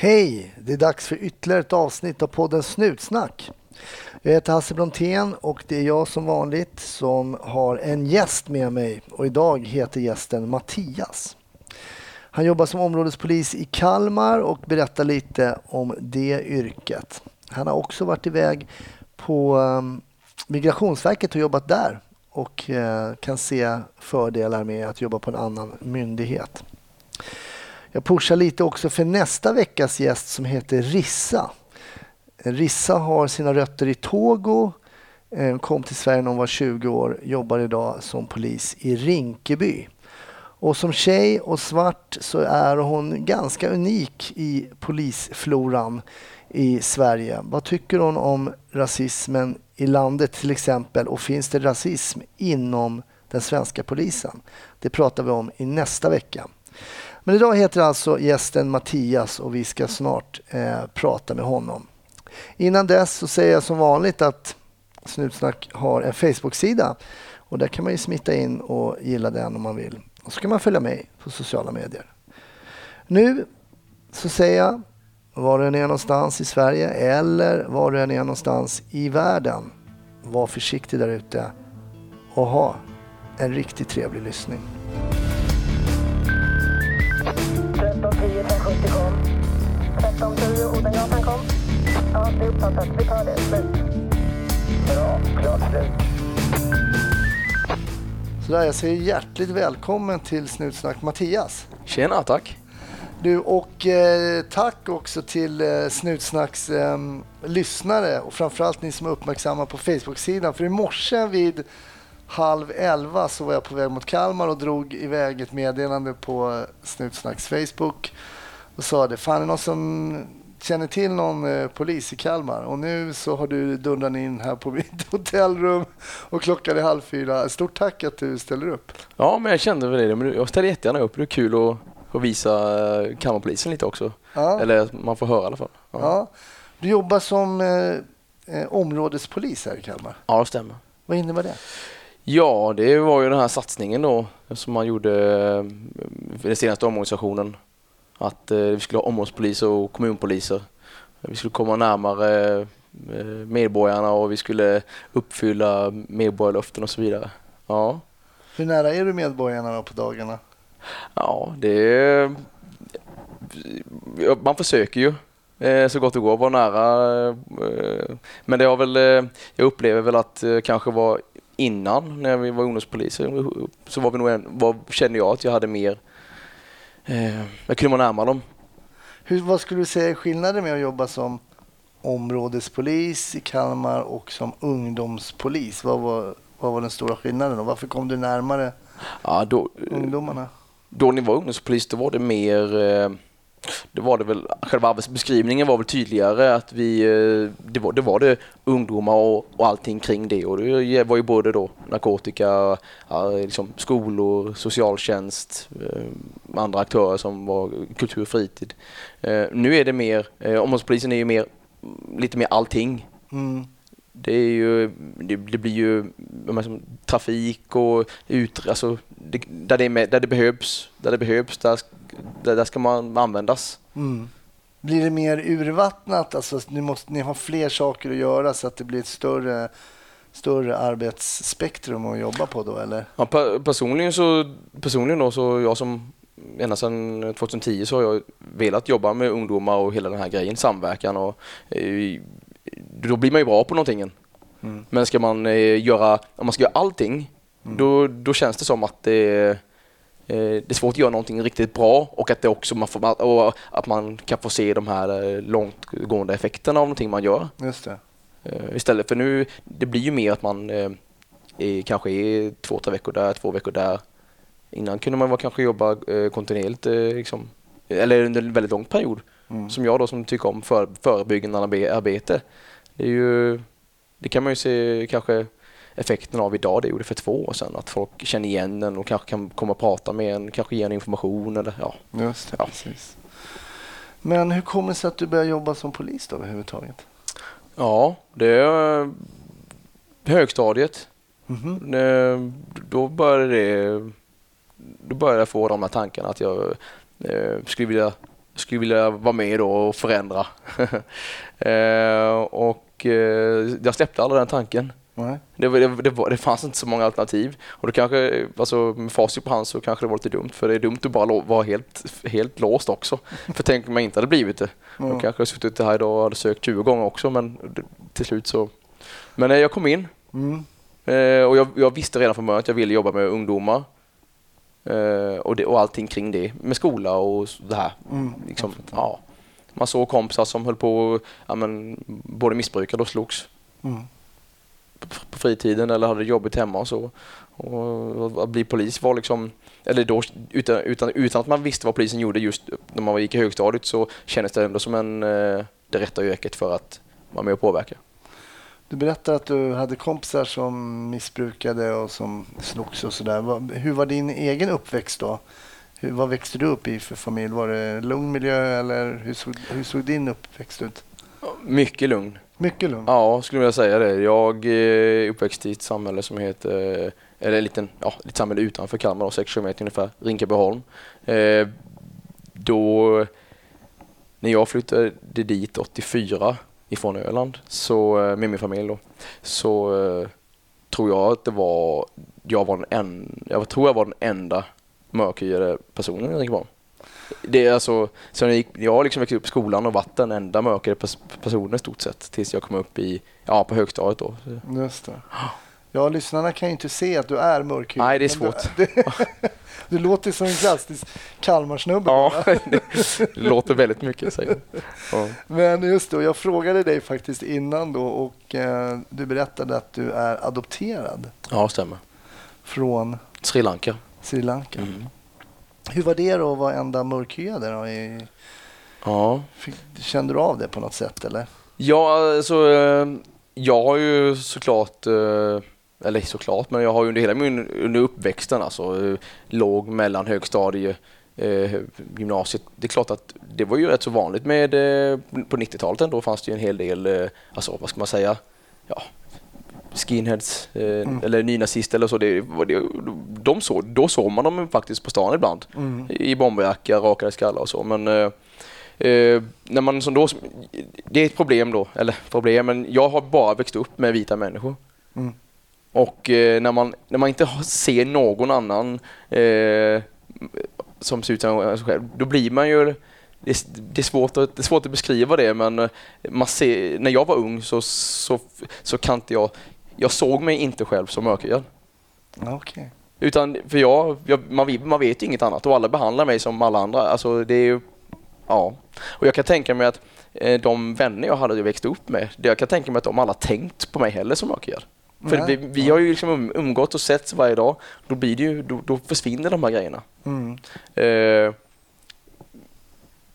Hej! Det är dags för ytterligare ett avsnitt av podden Snutsnack. Jag heter Hasse Brontén och det är jag som vanligt som har en gäst med mig och idag heter gästen Mattias. Han jobbar som områdespolis i Kalmar och berättar lite om det yrket. Han har också varit iväg på ehm, Migrationsverket och jobbat där och eh, kan se fördelar med att jobba på en annan myndighet. Jag pushar lite också för nästa veckas gäst som heter Rissa. Rissa har sina rötter i Togo, eh, kom till Sverige när hon var 20 år, jobbar idag som polis i Rinkeby. Och som tjej och svart så är hon ganska unik i polisfloran i Sverige. Vad tycker hon om rasismen i landet till exempel och finns det rasism inom den svenska polisen? Det pratar vi om i nästa vecka. Men idag heter alltså gästen Mattias och vi ska snart eh, prata med honom. Innan dess så säger jag som vanligt att Snutsnack har en Facebook-sida och där kan man ju smitta in och gilla den om man vill. Och så kan man följa mig på sociala medier. Nu så säger jag var du än är någonstans i Sverige eller var du än är någonstans i världen. Var försiktig där ute och ha en riktigt trevlig lyssning. 1310 570 kom. 1310 Odengatan kom. Ja, det är uppfattat. Vi tar det. Slut. Bra. Klart slut. Sådär, jag säger hjärtligt välkommen till Snutsnack Mattias. Tjena, tack. Du, och eh, tack också till eh, Snutsnacks eh, lyssnare och framförallt ni som är uppmärksamma på Facebook-sidan. För i morse vid halv elva så var jag på väg mot Kalmar och drog iväg ett meddelande på Snutsnacks Facebook och sa det. Fan, är det någon som känner till någon eh, polis i Kalmar? Och nu så har du dundrat in här på mitt hotellrum och klockan är halv fyra. Stort tack att du ställer upp. Ja, men jag kände väl det. Men jag ställer jättegärna upp. Det är kul att, att visa eh, Kalmarpolisen lite också. Ja. Eller man får höra i alla fall. Ja. ja. Du jobbar som eh, eh, områdespolis här i Kalmar. Ja, det stämmer. Vad innebär det? Ja, det var ju den här satsningen då som man gjorde eh, den senaste omorganisationen. Att eh, vi skulle ha områdespoliser och kommunpoliser. Vi skulle komma närmare eh, medborgarna och vi skulle uppfylla medborgarlöften och så vidare. Ja. Hur nära är du medborgarna på dagarna? Ja, det är... Man försöker ju så gott det går vara nära. Men det har väl, jag upplever väl att kanske var innan när vi var ungdomspoliser så var vi nog en, var, kände jag att jag hade mer, eh, jag kunde vara närmare dem. Hur, vad skulle du säga är skillnaden med att jobba som områdespolis i Kalmar och som ungdomspolis? Vad var, vad var den stora skillnaden och varför kom du närmare ja, då, ungdomarna? Då ni var ungdomspolis då var det mer eh, det var det väl, själva arbetsbeskrivningen var väl tydligare att vi, eh, det var det, var det ungdomar och, och allting kring det och det var ju både då narkotika, liksom skolor, socialtjänst, eh, andra aktörer som var kultur och fritid. Eh, nu är det mer, områdespolisen är ju mer, lite mer allting. Mm. Det, är ju, det, det blir ju liksom, trafik och ut, alltså, det, där, det med, där det behövs, där det behövs, där det där ska man användas. Mm. Blir det mer urvattnat? Alltså, ni, måste, ni har fler saker att göra så att det blir ett större, större arbetsspektrum att jobba på då eller? Ja, personligen så, personligen då, så jag som ända sedan 2010 så har jag velat jobba med ungdomar och hela den här grejen, samverkan och eh, då blir man ju bra på någonting. Mm. Men ska man eh, göra, om man ska göra allting, mm. då, då känns det som att det det är svårt att göra någonting riktigt bra och att, det också man får, att man kan få se de här eh, långtgående effekterna av någonting man gör. Just det. Eh, istället för nu, det blir ju mer att man är, kanske är två, tre veckor där, två veckor där. Innan kunde man kanske jobba kontinuerligt, liksom, eller under en väldigt lång period. Mm. Som jag då som tycker om för, förebyggande arbete. Det, är ju, det kan man ju se kanske effekten av idag det gjorde för två år sedan. Att folk känner igen en och kanske kan komma och prata med en, kanske ge en information eller ja. Just det, ja. precis. Men hur kommer det sig att du började jobba som polis då överhuvudtaget? Ja, det är högstadiet. Mm -hmm. Då började det då började jag få de här tankarna att jag eh, skulle vilja skulle vilja vara med då och förändra. eh, och eh, jag släppte aldrig den tanken. Nej. Det, det, det, var, det fanns inte så många alternativ. Och då kanske, alltså med facit på hand så kanske det var lite dumt. För det är dumt att bara vara helt, helt låst också. För tänk om jag inte hade blivit det. Då Ja. kanske jag suttit här idag och hade sökt 20 gånger också men det, till slut så. Men eh, jag kom in Mm. eh, och jag, jag visste redan från början att jag ville jobba med ungdomar. Eh, och, det, och allting kring det. Med skola och det här. Mm. Liksom, ja. Man såg kompisar som höll på ja, men, både missbrukade och slogs Mm. På fritiden eller hade jobbigt hemma och så. Och att bli polis var liksom, eller då utan, utan, utan att man visste vad polisen gjorde just när man gick i högstadiet så kändes det ändå som en, eh, det rätta yrket för att vara med och påverka. Du berättade att du hade kompisar som missbrukade och som slogs och sådär. Hur var din egen uppväxt då? Hur, vad växte du upp i för familj? Var det lugn miljö eller hur såg, hur såg din uppväxt ut? Mycket lugn. Mycket lugn? Ja, skulle jag vilja säga det. Jag eh, är uppväxt i ett samhälle som heter, eller en liten, ja, ett samhälle utanför Kalmar, då, 6 km ungefär, Rinkabyholm. Eh, då, när jag flyttade dit 84 ifrån Öland, så, eh, med min familj då, så eh, tror jag att det var, jag var den en, jag tror jag var den enda mörkhyade personen i Rinkabyholm. Det är alltså, så jag, gick, jag har liksom växt upp i skolan och varit den enda pers- personen i stort sett tills jag kom upp i, ja på högstadiet då. Just det. Ja, lyssnarna kan ju inte se att du är mörkhyad. Nej, det är svårt. Du, det, du låter som en klassisk Kalmarsnubbe. Ja, bara. det låter väldigt mycket säger ja. Men just då, jag frågade dig faktiskt innan då och eh, du berättade att du är adopterad ja, stämmer. från Sri Lanka. Sri Lanka. Mm. Hur var det då att vara enda mörkhyade då? I, Ja. fick, kände du av det på något sätt eller? Ja, alltså eh, jag har ju såklart, eh, eller såklart, men jag har ju under hela min under uppväxten, alltså eh, låg, mellan, högstadie, eh, gymnasiet. Det är klart att det var ju rätt så vanligt med, eh, på 90-talet ändå fanns det ju en hel del, eh, alltså vad ska man säga, ja, skinheads eh, Mm. eller nynazister eller så. Det, det, de så, då såg man dem faktiskt på stan ibland Mm. i bomberjacka, rakade skallar och så. Men eh, eh, när man som då, det är ett problem då, eller problem, men jag har bara växt upp med vita människor. Mm. Och eh, när, man, när man inte ser någon annan eh, som ser ut som en själv, då blir man ju det är, det, är svårt att, det är svårt att beskriva det men eh, man ser, när jag var ung så, så, så kan inte jag, jag såg mig inte själv som mörkhyad. Okej. Utan för jag, jag man, man vet ju inget annat och alla behandlar mig som alla andra. Alltså det är ju, ja. Och jag kan tänka mig att eh, de vänner jag hade växt upp med, jag kan tänka mig att de alla tänkt på mig heller som mörkhyad. För Nej. vi, vi har ju liksom um, umgått och sett varje dag. Då, blir det ju, då, då försvinner de här grejerna. Mm. Eh,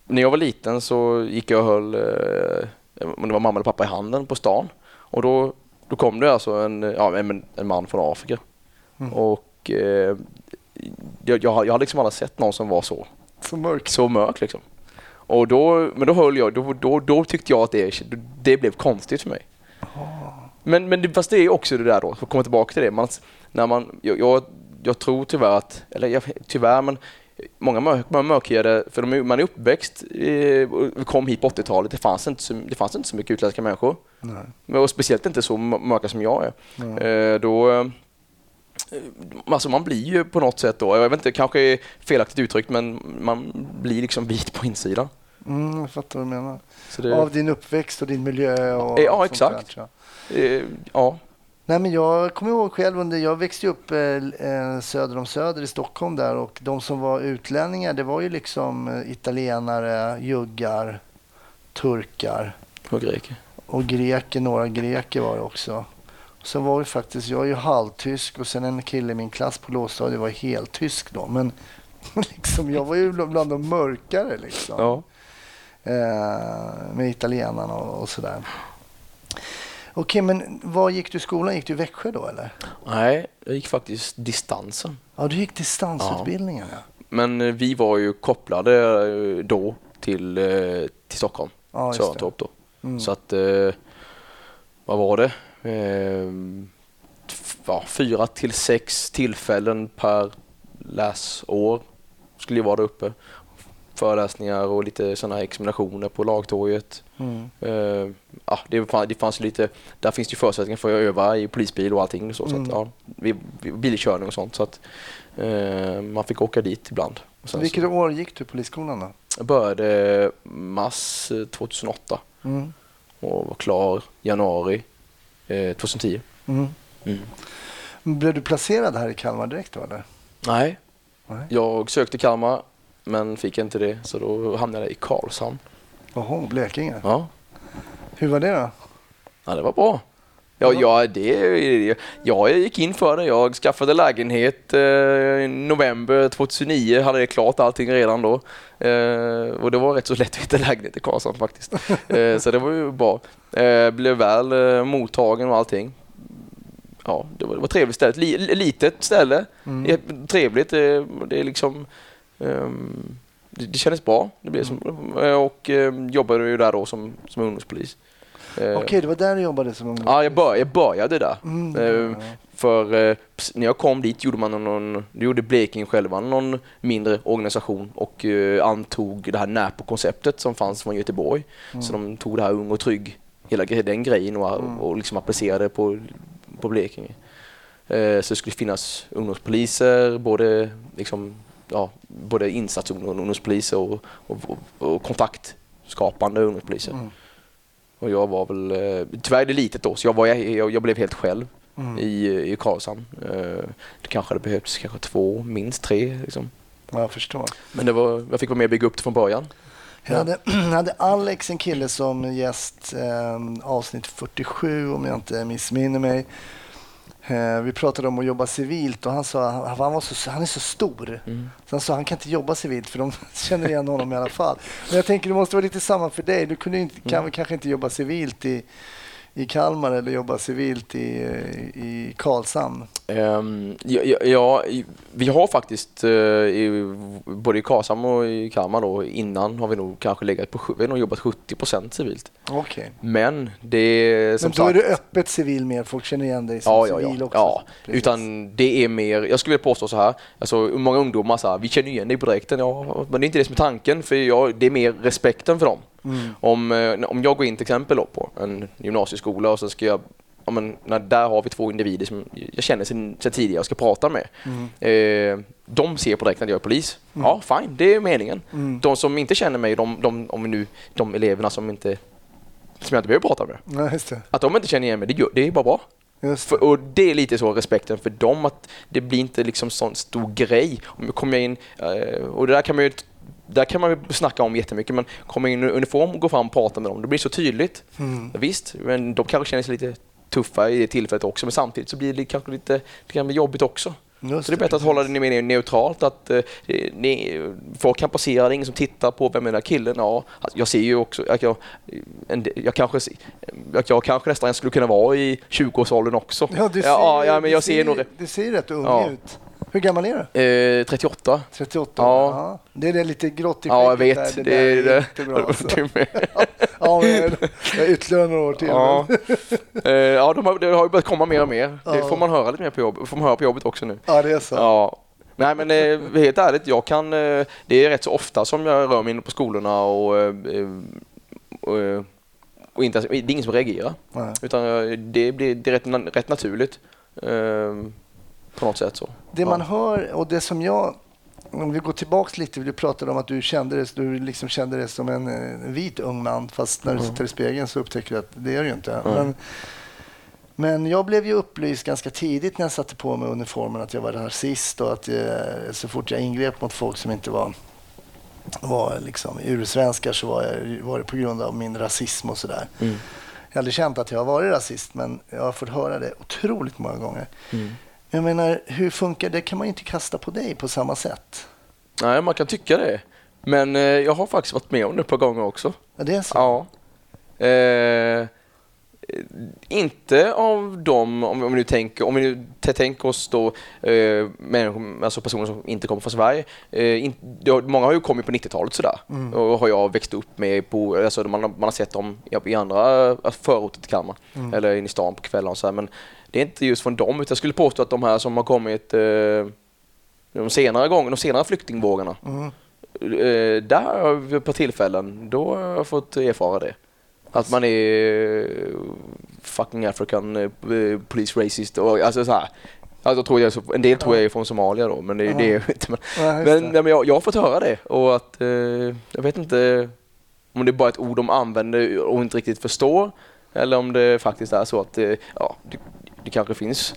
när jag var liten så gick jag och höll, eh, om det var mamma eller pappa i handen på stan. Och då, då kom det alltså en, ja, en, en man från Afrika. Mm. Och eh, jag, jag, har liksom aldrig sett någon som var så, Så mörk. så mörk liksom. Och då, men då höll jag, då, då, då tyckte jag att det, det blev konstigt för mig. Men, men det, fast det är också det där då, för att komma tillbaka till det. Man, när man, jag, jag, jag tror tyvärr att, eller jag, tyvärr men många, mörk, många mörkhyade, för de man är uppväxt, eh, kom hit på 80-talet, det fanns, inte så, det fanns inte så mycket utländska människor. Nej. Och speciellt inte så mörka som jag är. Eh, då, eh, alltså man blir ju på något sätt då, jag vet inte, kanske felaktigt uttryckt, men man blir liksom vit på insidan. Mm, jag fattar vad du menar. Det, Av din uppväxt och din miljö och Ja, sånt exakt. Där, eh, ja. Nej, men jag kommer ihåg själv under, jag växte ju upp eh, eh, söder om Söder i Stockholm där och de som var utlänningar det var ju liksom eh, italienare, juggar, turkar Och greker. och greker, några greker var det också. Och sen var det faktiskt, jag är ju halvtysk och sen en kille i min klass på lågstadiet var helt tysk då. Men liksom, jag var ju bland de mörkare liksom. Ja. Eh, med italienarna och, och sådär. Okej, men var gick du i skolan? Gick du i Växjö då eller? Nej, jag gick faktiskt distansen. Ja, du gick distansutbildningen ja. Men eh, vi var ju kopplade eh, då till, eh, till Stockholm, Ja. Sörentorp då. Mm. Så att, vad var det? Eh, ja, fyra till sex tillfällen per läsår skulle ju vara där uppe. Föreläsningar och lite sådana här examinationer på lagtorget. Mm. Eh, ja, det, fann, det fanns lite, där finns det ju förutsättningar för att öva i polisbil och allting. Så, Mm. så att, ja, vi- vi- bilkörning och sånt. Så att, eh, man fick åka dit ibland. Och Vilket så, år gick du polisskolan då? jag började mars eh, 2008 Mm. och var klar januari eh, 2010. Mm. Mm. Blev du placerad här i Kalmar direkt då eller? Nej, Nej. jag sökte Kalmar men fick inte det så då hamnade jag i Karlshamn. Jaha, Blekinge. Ja, Hur var det då? ja det var bra. Ja, ja, det, jag gick in för det. Jag skaffade lägenhet eh, i november 2009. Hade det klart allting redan då. Eh, och det var rätt så lätt att hitta lägenhet i Karlshamn faktiskt. Eh, så det var ju bra. Eh, blev väl eh, mottagen och allting. Ja, det var, det var trevligt ställe. Li, litet ställe. Mm. Trevligt. Det, det är liksom... ehm, det, det kändes bra. Det blev som, eh, och eh, jobbade ju där då som, som ungdomspolis. Eh, Okej, det var där du jobbade som ungdom? Ja, jag, bör, jag började där. Mm, Eh, ja. För eh, när jag kom dit gjorde man någon, det gjorde Blekinge själva någon mindre organisation och eh, antog det här Närpo-konceptet som fanns från Göteborg. Så de tog det här Ung och Trygg, hela den grejen och, Mm. och liksom applicerade på, på Blekinge. Så det skulle finnas ungdomspoliser, både, liksom, ja, både insatsungdomspoliser och, och, och, och kontaktskapande ungdomspoliser. Mm. Och jag var väl, eh, tyvärr är det litet då, så jag, var, jag, jag blev helt själv Mm. i, i Karlshamn. Eh, Det kanske hade behövts kanske två, minst tre. Liksom. Ja, jag förstår. Men det var, jag fick vara med och bygga upp det från början. Jag hade, hade Alex en kille som gäst eh, avsnitt 47 om jag inte missminner mig. Eh, vi pratade om att jobba civilt och han sa han, han, var så, han är så stor. Mm. Så han sa han kan inte jobba civilt för de känner igen honom i alla fall. Men jag tänker det måste vara lite samma för dig. Du kunde inte, kan väl kanske inte jobba civilt i, i Kalmar eller jobba civilt i, i Karlshamn. Ehm, ja, ja, vi har faktiskt eh, i, både i Karlshamn och i Kalmar då, innan har vi nog kanske legat på, vi har nog jobbat 70% civilt. Okej. Men det är som Men då är sagt, du öppet civil mer. Folk känner igen dig som Ja, ja, civil också. ja. Precis. Utan det är mer, jag skulle vilja påstå så här, alltså många ungdomar så här, vi känner igen dig på direkten, ja, men det är inte det som är tanken, för jag, det är mer respekten för dem. Mm. Om, eh, om jag går in till exempel på en gymnasieskola och så ska jag, ja, men, när, där har vi två individer som jag känner sedan tidigare och ska prata med. Mm. Eh, de ser på direkt att jag är polis. Ja, fine, det är meningen. Mm. De som inte känner mig, de, de, om nu, de eleverna som, inte, som jag inte behöver prata med, Ja, att de inte känner igen mig, det, gör, det är bara bra. Det. För, och det är lite så respekten för dem, att det blir inte liksom sån stor grej. Om jag kommer in, eh, och det där kan man ju där kan man snacka om jättemycket, men kommer in i uniform och går fram och pratar med dem, det blir så tydligt. Mm. Visst, men de kanske känner sig lite tuffa i det tillfället också, men samtidigt så blir det kanske lite, det kan bli jobbigt också. Just Så det är bättre att hålla det mer neutralt, att eh, ni, folk kan passera, det är ingen som tittar på vem är den där killen. Ja, alltså, jag ser ju också, jag, jag, en, jag, kanske, se- jag, kanske nästan skulle kunna vara i 20-årsåldern också. Ja, du ser, ja, ja, men jag ser nog Du ser rätt ung Ja. ut. Hur gammal är du? eh, 38. 38 Ja. Ja. Det är det lite grått i Ja, jag skägget vet. Där. Det, Det, är är inte bra. Alltså. Ja, men jag ytterligare några år till. Ja, eh, ja de har, det har börjat komma mer och mer. Det Ja. får man höra lite mer på jobbet, får man höra på jobbet också nu. ja, det är så. Ja. Nej men eh, helt ärligt, jag kan, eh, det är rätt så ofta som jag rör mig inne på skolorna och, eh, och, eh, och inte, det är ingen som reagerar. Nej. Utan det blir det är rätt, rätt naturligt. På något sätt så. Det Ja. man hör och det som jag, om vi går tillbaks lite, du pratade om att du kände dig, du liksom kände dig som en eh, vit ung man fast när du tittar i spegeln så upptäcker du att det är du ju inte. Mm. Men, men jag blev ju upplyst ganska tidigt när jag satte på mig uniformen att jag var rasist och att eh, så fort jag ingrep mot folk som inte var, var liksom ursvenskar så var, jag, var det på grund av min rasism och sådär. Mm. Jag aldrig känt att jag har varit rasist men jag har fått höra det otroligt många gånger. Mm. Jag menar, hur funkar det? kan man inte kasta på dig på samma sätt. Nej, man kan tycka det. Men eh, jag har faktiskt varit med om det ett par gånger också. Ja, det är så? Ja. Eh, inte av dem, om vi nu tänker, om vi nu tänker oss då eh, människor, alltså personer som inte kommer från Sverige. Eh, in, många har ju kommit på 90-talet sådär Mm. och har jag växt upp med på, alltså man, har- man har sett dem i- andra eh, förorter till Kalmar Mm. eller inne i stan på kvällarna och så här, men det är inte just från dem utan jag skulle påstå att de här som har kommit eh, de senare gångerna, de senare flyktingvågorna Mm. eh, där på tillfällen, då har jag fått erfara det. Att man är fucking African eh, police racist och alltså så här. Alltså, tror jag, en del tror jag är från Somalia då, men det, det är inte. Men, ja, men, men jag, jag har fått höra det och att eh, jag vet inte om det är bara ett ord de använder och inte riktigt förstår eller om det faktiskt är så att eh, ja, det, kanske finns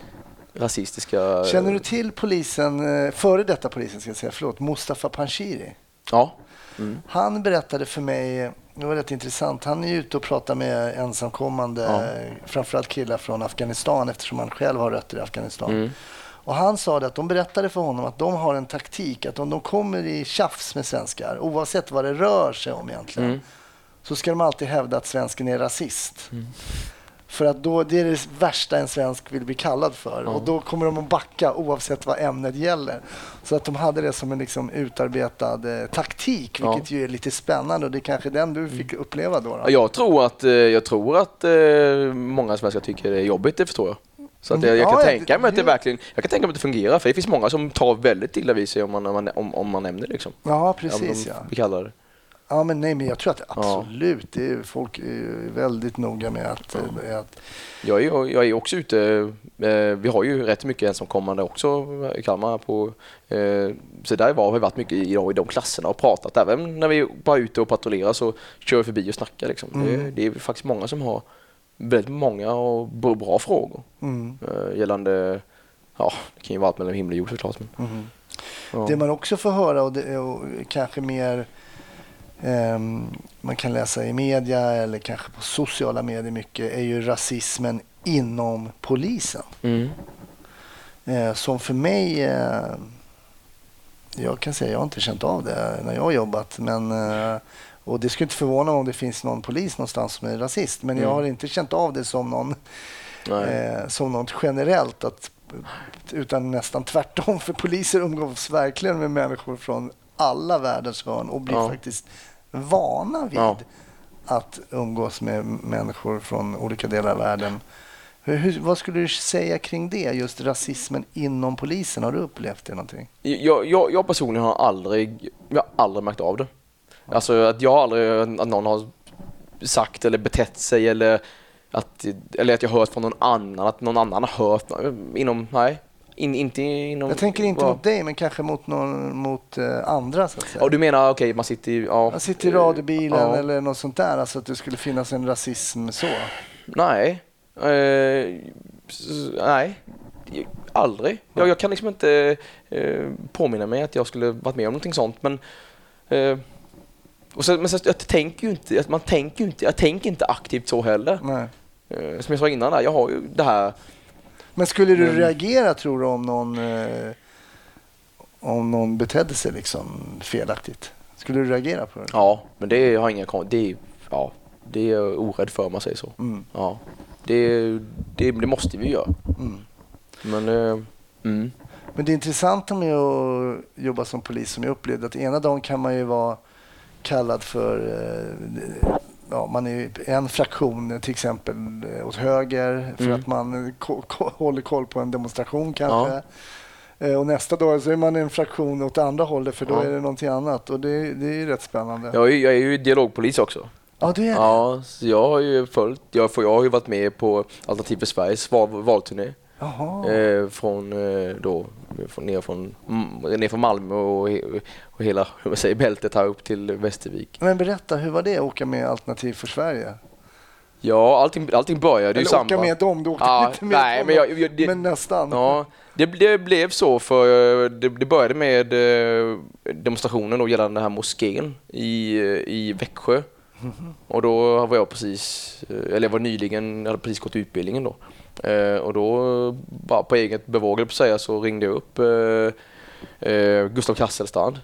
rasistiska... Känner du till polisen, eh, före detta polisen ska jag säga, förlåt, Mustafa Panshiri? Ja. Mm. Han berättade för mig, det var rätt intressant, han är ute och pratar med ensamkommande, ja. framförallt killar från Afghanistan eftersom han själv har rötter i Afghanistan. Mm. Och Han sa att de berättade för honom att de har en taktik att om de kommer i tjafs med svenskar, oavsett vad det rör sig om egentligen, mm. så ska de alltid hävda att svensken är rasist. Mm. För att då, det är det värsta en svensk vill bli kallad för. Mm. Och då kommer de att backa oavsett vad ämnet gäller. Så att de hade det som en liksom utarbetad eh, taktik, vilket ja. ju är lite spännande. Och det är kanske den du fick uppleva då? då? Jag tror att, eh, jag tror att eh, många svenskar tycker det är jobbigt, det förstår jag. Så att jag, jag kan ja, tänka mig att det verkligen, jag kan tänka mig att det fungerar, för det finns många som tar väldigt illa vid sig om man, om, om man nämner det. Liksom. Ja, precis. Om de, ja. Det. Ja, men nej, men jag tror att absolut, ja. är, folk är väldigt noga med att... Ja. att... Jag, är, jag är också ute, eh, vi har ju rätt mycket ensamkommande också i Kalmar. På, eh, så där var, har vi varit mycket i, i de klasserna och pratat. Även när vi bara är ute och patrullerar så kör vi förbi och snackar. Liksom. Mm. Det, det, är faktiskt många som har väldigt många och bra frågor mm. eh, gällande, ja, det kan ju vara allt mellan himmel och jord såklart. Men, mm. ja. Det man också får höra och, det, och kanske mer man kan läsa i media eller kanske på sociala medier mycket är ju rasismen inom polisen. Mm. Uh, som för mig uh, jag kan säga jag har inte känt av det när jag har jobbat men uh, och det skulle inte förvåna mig om det finns någon polis någonstans som är rasist. Men mm. jag har inte känt av det som, någon, eh, som något generellt. Att, utan nästan tvärtom. För poliser umgås verkligen med människor från alla världens hörn och blir ja. faktiskt vana vid ja. att umgås med människor från olika delar av världen. Hur, hur, vad skulle du säga kring det, just rasismen inom polisen? Har du upplevt det någonting? Jag, jag, jag personligen har aldrig, jag har aldrig märkt av det. Alltså att jag aldrig, att någon har sagt eller betett sig eller att, eller att jag hört från någon annan, att någon annan har hört inom, nej. In, inte inom, jag tänker inte vad? mot dig, men kanske mot, någon, mot uh, andra. Så att säga. Ja, du menar, okej, okay, man sitter i... Ja, man sitter i radiobilen ja. eller något sånt där, alltså att det skulle finnas en rasism så? Nej. Uh, nej, aldrig. Jag, jag kan liksom inte uh, påminna mig att jag skulle varit med om någonting sånt, men och så, men så, jag tänker ju inte, man tänker inte, jag tänker inte aktivt så heller. Nej. Som jag sa innan, där, jag har ju det här. Men skulle du men, reagera tror du om någon, eh, om någon betedde sig liksom felaktigt? Skulle du reagera på det? Ja, men det har inga det är, ja, det är jag orädd för om man säger så. Mm. Ja, det, det, det, måste vi göra. Mm. Men, eh, mm. men det intressanta med att jobba som polis som jag upplevde att ena dagen kan man ju vara kallad för eh, ja, man är en fraktion till exempel eh, åt höger för mm. att man håller koll på en demonstration kanske. Ja. Eh, och nästa dag så är man en fraktion åt andra hållet för då ja. är det någonting annat och det, det är rätt spännande. Jag är, jag är ju dialogpolis också. Ja, du är det? Ja, så jag har ju följt, jag, jag har ju varit med på Alternativ för Sveriges val, valturné. Eh, från eh, då, från, ner, från, ner från Malmö och, och hela säger, bältet här upp till Västervik. Men berätta, hur var det att åka med Alternativ för Sverige? Ja, allting, allting började ju samma. åka med dem, du åkte ja, inte med nej, dem, men, jag, jag, det, men nästan. Ja, det, det, blev så för det, det började med eh, demonstrationen då gällande den här moskén i, i Växjö. Mm -hmm. Och då var jag precis, eh, eller jag var nyligen, jag hade precis gått utbildningen då. Eh, och då, bara på eget bevåg på säga, så ringde jag upp eh, eh, Gustav Kasselstrand.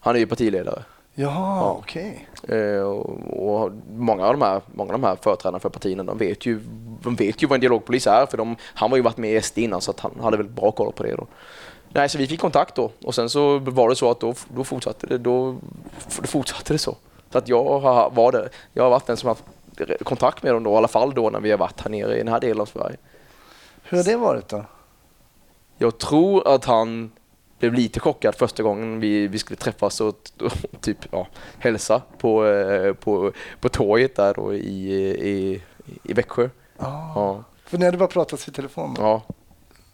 Han är ju partiledare. Jaha, ja. okej. Okay. Eh, och, och, många, av de här, många av de här företrädarna för partierna, de vet ju, de vet ju vad en dialogpolis är, för de, han var ju varit med i SD innan, så att han hade väl bra koll på det då. Nej, så vi fick kontakt då och sen så var det så att då, då fortsatte det, då, då fortsatte det så. Så att jag har, var det, jag har varit den som har haft kontakt med dem då, i alla fall då när vi har varit här nere i den här delen av Sverige. Hur har det varit då? Jag tror att han blev lite chockad första gången vi, vi skulle träffas och, och typ ja, hälsa på, eh, på, på torget där då i, i, i Växjö. Ah. Ja. För ni hade bara pratat i telefon? då? Ja.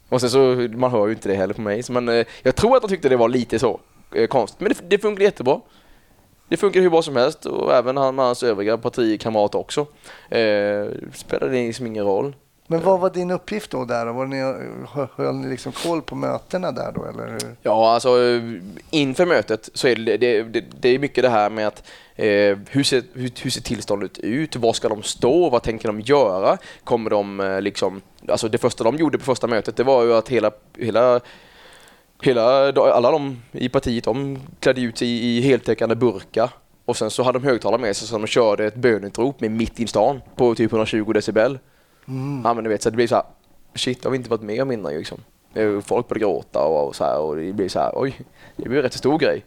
Och sen så, man hör ju inte det heller på mig, så men eh, jag tror att de tyckte det var lite så eh, konstigt. Men det, det funkar jättebra. Det funkar hur bra som helst och även han med hans övriga partikamrater också. Eh, spelade det liksom ingen roll. Men vad var din uppgift då där? Var ni, höll ni liksom koll på mötena där då eller? hur? Ja, alltså inför mötet så är det, det, det, det är mycket det här med att eh, hur, ser, hur, hur ser tillståndet ut? Var ska de stå? Vad tänker de göra? Kommer de eh, liksom, alltså det första de gjorde på första mötet det var ju att hela, hela Hela, alla de i partiet de klädde ut sig i, i heltäckande burka och sen så hade de högtalare med sig så de körde ett bönutrop med mitt i stan på typ 120 decibel. Mm. Ja men du vet så det blir så här, shit har vi inte varit med om innan ju, liksom. Folk började gråta och, och så här och det blir så här, oj, det blir en rätt stor grej.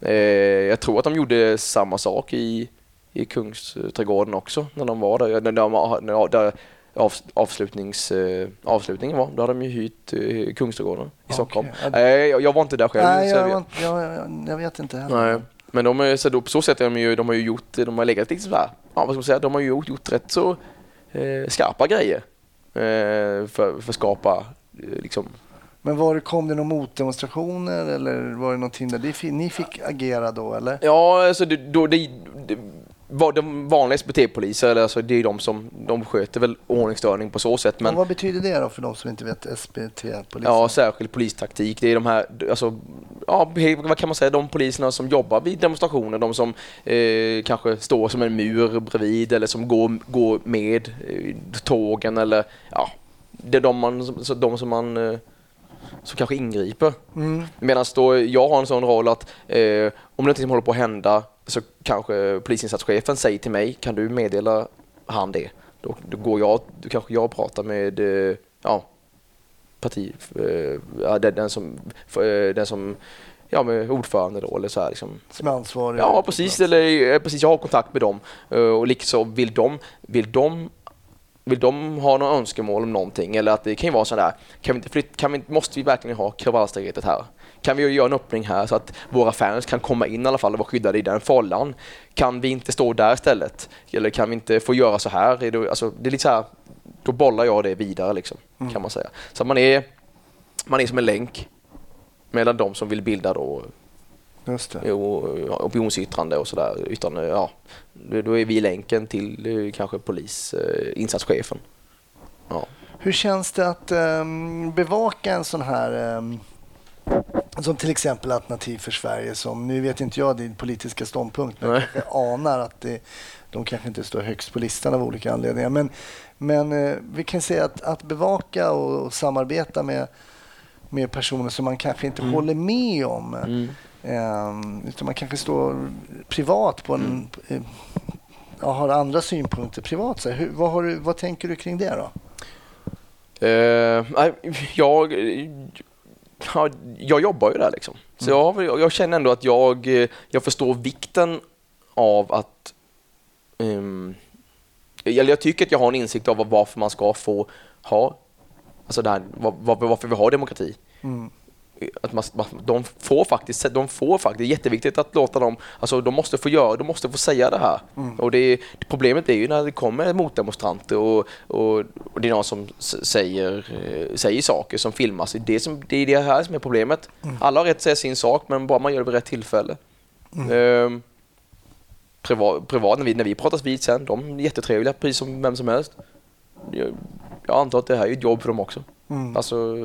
Eh, jag tror att de gjorde samma sak i, i Kungsträdgården också när de var där. När de, när, där av, avslutnings, eh, avslutningen var, då hade de ju hyrt eh, Kungsträdgården i Okej. Stockholm. Eh, jag, jag var inte där själv. Nej, jag, jag, jag, jag vet inte heller. Nej, men de, så då, på så sätt är de ju, de har ju gjort, de har legat liksom så här, ja vad ska man säga, de har ju gjort, gjort rätt så eh, skarpa grejer eh, för, för att skapa eh, liksom, Men var det, kom det några motdemonstrationer eller var det någonting där ni fick, ni fick agera då eller? ja alltså det, då, det, de vanliga SBT-poliser, eller alltså det är de som, de sköter väl ordningsstörning på så sätt Men, men vad betyder det då för de som inte vet SBT-polisen? Ja, särskild polistaktik. Det är de här, alltså, ja, vad kan man säga, de poliserna som jobbar vid demonstrationer, de som eh, kanske står som en mur bredvid eller som går, går med eh, tågen eller ja, det är de, man, de som man eh, som kanske ingriper. Mm. Medan då jag har en sån roll att eh, om någonting som håller på att hända så kanske polisinsatschefen säger till mig, kan du meddela han det? Då, då går jag, då kanske jag pratar med eh, ja, parti, eh, ja, den, som, eh, den som ja, med ordförande då eller så här liksom. Som är ansvarig? Ja, precis. Eller, precis. Jag har kontakt med dem. Och liksom vill de, vill de vill de ha några önskemål om någonting eller att det kan ju vara sådär, kan vi inte flytta, kan vi, måste vi verkligen ha kravallstaketet här? Kan vi göra en öppning här så att våra fans kan komma in i alla fall och vara skyddade i den fållan? Kan vi inte stå där istället? Eller kan vi inte få göra så här? Är det, alltså, det är lite så här, då bollar jag det vidare liksom, kan man säga. Så man är, man är som en länk mellan de som vill bilda då Just det. Jo, opinionsyttrande och sådär. Yttrande, ja. Då är vi länken till eh, kanske polis, eh, insatschefen. Ja. Hur känns det att ehm, bevaka en sån här ehm, som till exempel Alternativ för Sverige som, nu vet inte jag din politiska ståndpunkt, men jag Nej. anar att det, de kanske inte står högst på listan av olika anledningar. Men, men eh, vi kan säga att, att bevaka och, och samarbeta med, med personer som man kanske inte håller med om. Mm. Ehm, utan man kanske står privat på en... eh, ja, har andra synpunkter privat. Så hur, vad, du, vad tänker du kring det då? Eh, nej, jag, ja, jag jobbar ju där liksom. Så jag, jag känner ändå att jag, eh, jag förstår vikten av att Um, eller jag tycker att jag har en insikt av varför man ska få ha, alltså det här, var, var, varför vi har demokrati. Mm att man, de får faktiskt, de får faktiskt, det är jätteviktigt att låta dem, alltså de måste få göra, de måste få säga det här. Och det, problemet är ju när det kommer motdemonstranter och, och, och det är någon som säger, eh, säger saker som filmas. Det är det, som, det är det här som är problemet. Alla har rätt att säga sin sak men bara man gör det vid rätt tillfälle. Ehm, privat, privat, när vi, när vi pratas vid sen, de är jättetrevliga precis som vem som helst. Jag, jag antar att det här är ett jobb för dem också. Mm. Alltså,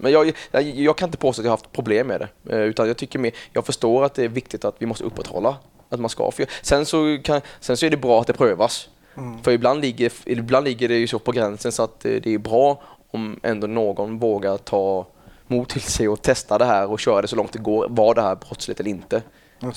men jag, jag, jag kan inte påstå att jag har haft problem med det. Eh, Utan jag tycker mer, jag förstår att det är viktigt att vi måste upprätthålla att man ska. För sen, så kan, sen så är det bra att det prövas. Mm. För ibland ligger, ibland ligger det ju så på gränsen så att eh, det är bra om ändå någon vågar ta mod till sig och testa det här och köra det så långt det går. Var det här brottsligt eller inte?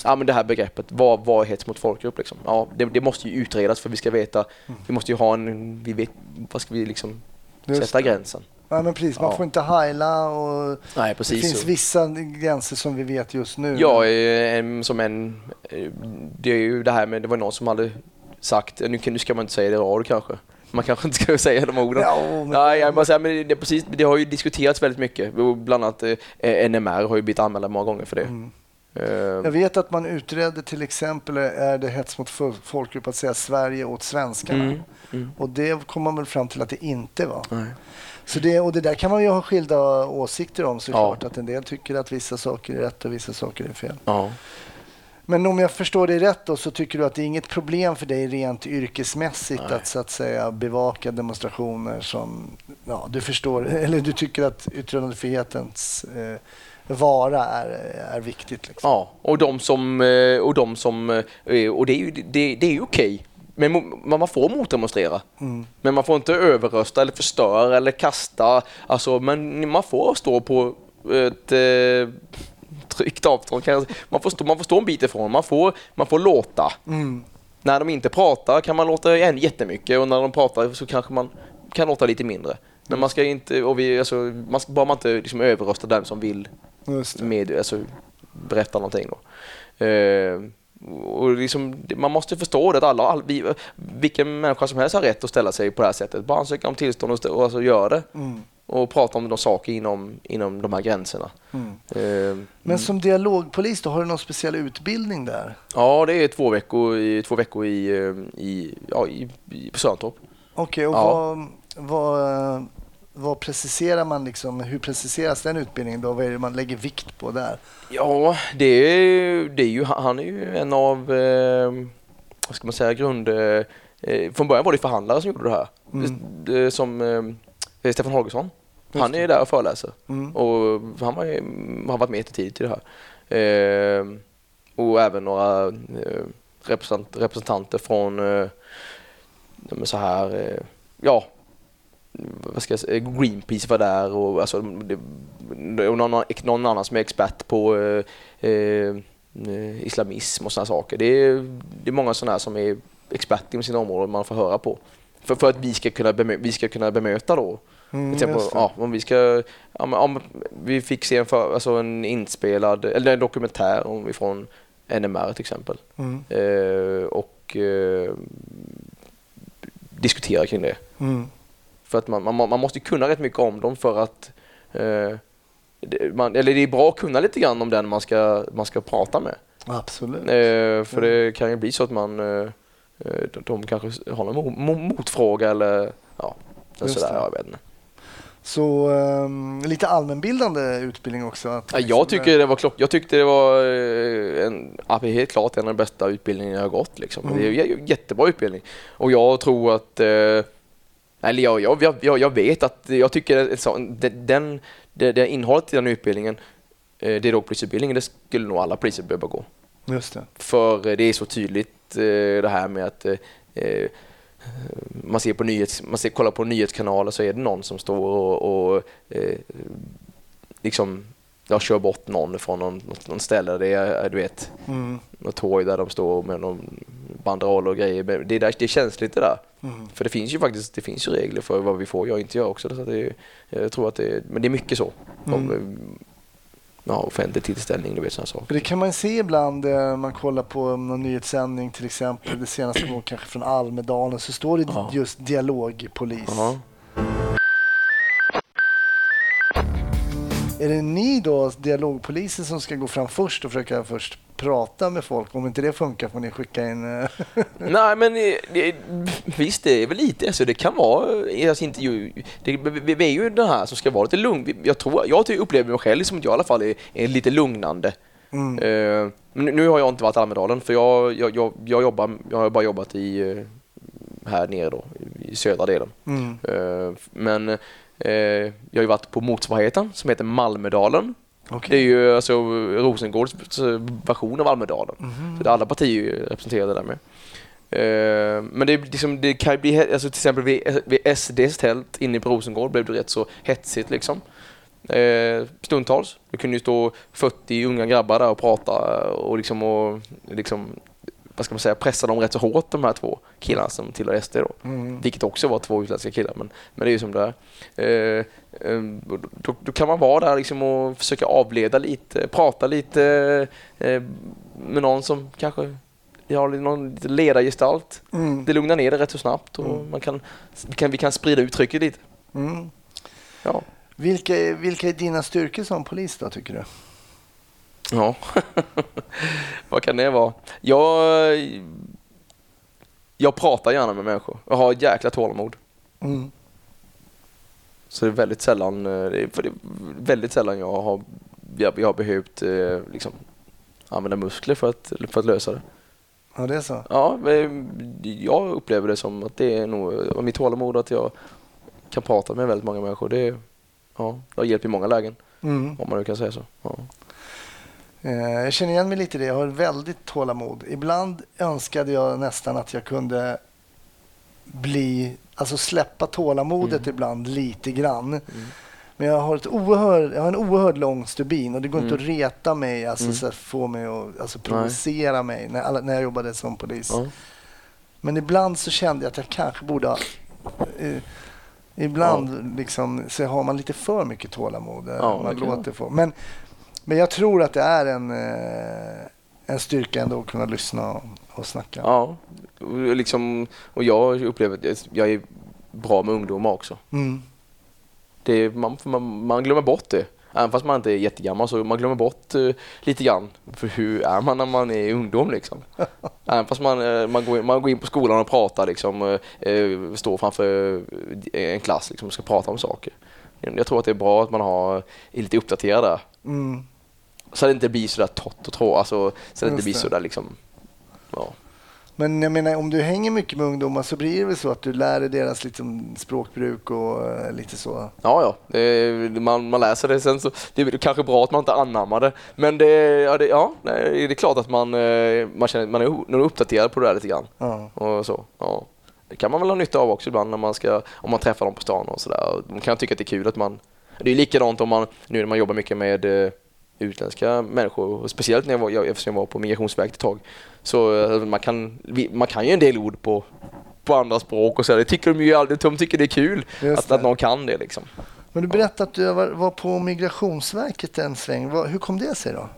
Ja men det här begreppet, vad, vad är hets mot folkgrupp liksom? Ja, det, det måste ju utredas för vi ska veta, vi måste ju ha en, vi vet, vad ska vi liksom Just sätta det. gränsen? Ja, men precis. Man Ja. får inte heila och Nej det finns så. vissa gränser som vi vet just nu. Ja, eh, som en... eh, Det är ju det här med, det var någon som hade sagt, nu, ska man inte säga det i radio kanske, man kanske inte ska säga de orden. Men- Nej, jag bara säga, men det, precis, det har ju diskuterats väldigt mycket. Bland annat eh, NMR har ju blivit anmälda många gånger för det. Mm. Jag vet att man utredde till exempel, är det hets mot fol- folkgrupp att säga Sverige åt svenskarna? Mm, mm. Och det kom man väl fram till att det inte var. nej. Så det, och det där kan man ju ha skilda åsikter om såklart. Ja. Att en del tycker att vissa saker är rätt och vissa saker är fel. Ja. Men om jag förstår dig rätt då, så tycker du att det är inget problem för dig rent yrkesmässigt Nej. att så att säga bevaka demonstrationer som, ja du förstår, eller du tycker att yttrandefrihetens eh, vara är, är viktigt. Liksom. Ja, och de som, eh, och de som, eh, och det är ju, det, det är ju okej. Men man får motdemonstrera. Mm. Men man får inte överrösta eller förstöra eller kasta. Alltså, men man får stå på ett eh, tryckt avstånd. Man får, stå, man får stå en bit ifrån. Man får, man får låta. Mm. När de inte pratar kan man låta än jättemycket och när de pratar så kanske man kan låta lite mindre. Men man ska inte, och vi, alltså, man ska, bara man inte liksom överröstar den som vill med, alltså, berätta någonting då. Eh, och liksom, man måste förstå det att alla, all, vi, vilken människa som helst har rätt att ställa sig på det här sättet. Bara ansöka om tillstånd och, och alltså göra det. Mm. Och prata om de saker inom, inom de här gränserna. Mm. Eh, Men som dialogpolis, då har du någon speciell utbildning där? ja, det är två veckor i, två veckor i, eh, i, ja, i, i, på Sörentorp. Okej, och Ja. vad, vad, vad preciserar man liksom, hur preciseras den utbildningen då? Vad är det man lägger vikt på där? Ja, det är, det är ju, han är ju en av, eh, vad ska man säga, grund... Eh, eh, från början var det förhandlare som gjorde det här. Mm. Som eh, Stefan Holgersson. Han är där och föreläser. Mm. Och han var, har varit med jättetidigt i det här. Eh, och även några eh, representant, representanter från eh, så här, ja, vad ska jag säga, Greenpeace var där och, alltså, det, och någon, någon annan som är expert på eh, eh, islamism och sådana saker. Det är, det är många sådana här som är experter inom sina områden man får höra på. För, för att vi ska kunna, bemö, vi ska kunna bemöta då Mm, exempel, ja, om vi ska, men, om vi fick se en, för, alltså en inspelad, eller en dokumentär om ifrån NMR till exempel. Mm. Eh, och eh, diskutera kring det. Mm. För att man, man, man måste kunna rätt mycket om dem för att eh, det, man, eller det är bra att kunna lite grann om den man ska, man ska prata med. Absolut. Eh, för det kan ju bli så att man eh, eh, de, de kanske har någon mo- mo- motfråga eller ja, sådär, jag vet inte. Så ehm, lite allmänbildande utbildning också? Att Ja, liksom, jag tycker det var klock. Jag tyckte det var eh, en, helt klart en av de bästa utbildningarna jag har gått. Liksom. Mm. Det är ju j- jättebra utbildning. Och jag tror att, eh, eller jag, jag, jag, jag- vet att, jag tycker att så, den, det, det innehållet i den utbildningen, eh, det är då polisutbildningen, det skulle nog alla poliser behöva gå. Just det. För eh, det är så tydligt eh, det här med att eh, man ser på nyhets, man ser, kollar på nyhetskanaler så är det någon som står och, och eh, liksom jag kör bort någon från någon, något, någon ställe. Det är, du vet, Mm. något torg där de står med någon banderoll och grejer. Det är, där, det är känsligt det där. Mm. För det finns ju faktiskt det finns ju regler för vad vi får och inte göra också. Så att det, jag tror att det men det är mycket så. Mm. Om, eh, ja, offentlig tillställning, du vet sådana saker. Det kan man se ibland eh, man kollar på någon nyhetssändning till exempel. Det senaste kanske från Almedalen så står det Ja. just dialogpolis. Ja. Är det ni då, dialogpolisen, som ska gå fram först och försöka först prata med folk? Om inte det funkar får ni skicka in... eh, Nej men eh, det, visst det är väl lite, alltså det kan vara, alltså inte ju, det, vi, är ju den här som ska vara lite lugn. Jag tror, jag upplever mig själv som att jag i alla fall är, är lite lugnande. Mm. Eh, men nu- har jag inte varit i Almedalen för jag, jag, jag, jag, jobbar, jag har bara jobbat i, här nere då, i södra delen. Mm. Eh, men jag har ju varit på motsvarigheten som heter Malmedalen. Okej. Det är ju alltså Rosengårds version av Almedalen. Mhm. Så alla partier är representerade där med. Eh, men det, liksom, det kan ju bli, alltså till exempel vid, vid SDs tält inne på Rosengård blev det rätt så hetsigt liksom. Eh, stundtals. Det kunde ju stå 40 unga grabbar där och prata och liksom, och, liksom vad ska man säga, pressa dem rätt så hårt de här två killarna som tillhör SD då. Mm. Vilket också var två utländska killar, men, men det är ju som det är. Eh, eh, då, då kan man vara där liksom och försöka avleda lite, prata lite eh, med någon som kanske har någon ledargestalt. Mm. Det lugnar ner det rätt så snabbt och Mm. man kan, kan, vi kan sprida ut trycket lite. Mm. Ja. Vilka, vilka är dina styrkor som polis då, tycker du? Ja, vad kan det vara? Jag, jag pratar gärna med människor. Jag har jäkla tålamod. Mm. Så det är väldigt sällan, eh, för det är väldigt sällan jag har, jag, jag har behövt eh, liksom, använda muskler för att, för att lösa det. Ja, det är så. Ja, jag upplever det som att det är nog mitt tålamod att jag kan prata med väldigt många människor. Det, ja, det har hjälpt i många lägen, Mm. om man nu kan säga så. Ja. Eh, Jag känner igen mig lite i det. Jag har väldigt tålamod. Ibland önskade jag nästan att jag kunde bli, alltså släppa tålamodet Mm. ibland lite grann. Men jag har, ett oerhörd, jag har en oerhört lång stubin och det går inte Mm. att reta mig, alltså Mm. så få mig att alltså, provocera mig när, när jag jobbade som polis. Ja. Men ibland så kände jag att jag kanske borde ha... Eh, ibland liksom, så har man lite för mycket tålamod. eh, Ja, man låter få. Men, men jag tror att det är en, eh, en styrka ändå att kunna lyssna och, och snacka. Ja, och, liksom, och jag upplever att jag- är bra med ungdomar också. Mm. Det man, man, man glömmer bort det. Även fast man inte är jättegammal så man glömmer bort eh, lite grann. För hur är man när man är ungdom liksom? Även fast man, eh, man, går, in- man går in på skolan och pratar liksom, eh, står framför en klass liksom, och ska prata om saker. Jag tror att det är bra att man har, är lite uppdaterad där. Mm. Så att det inte blir sådär torrt och tråkigt. Alltså, så att det inte blir sådär liksom, ja. Men jag menar, om du hänger mycket med ungdomar så blir det väl så att du lär dig deras liksom, språkbruk och eh, lite så. Ja, ja. Är, man, man läser det sen så det är kanske bra att man inte anammar det. Men det, ja, det, ja, det är klart att man, eh, man känner man är, man är uppdaterad på det där lite grann. Ja. Och så, ja. Det kan man väl ha nytta av också ibland när man ska, om man träffar dem på stan och sådär. Man kan tycka att det är kul att man, det är likadant om man, nu när man jobbar mycket med eh, utländska människor, och speciellt när jag var, jag, eftersom jag var på Migrationsverket ett tag, så eh, man kan, man kan ju en del ord på, på andra språk och så. Det tycker de ju aldrig, de tycker det är kul att, att någon kan det liksom. Men du berättade att du var, var på Migrationsverket en sväng. Hur kom det sig då?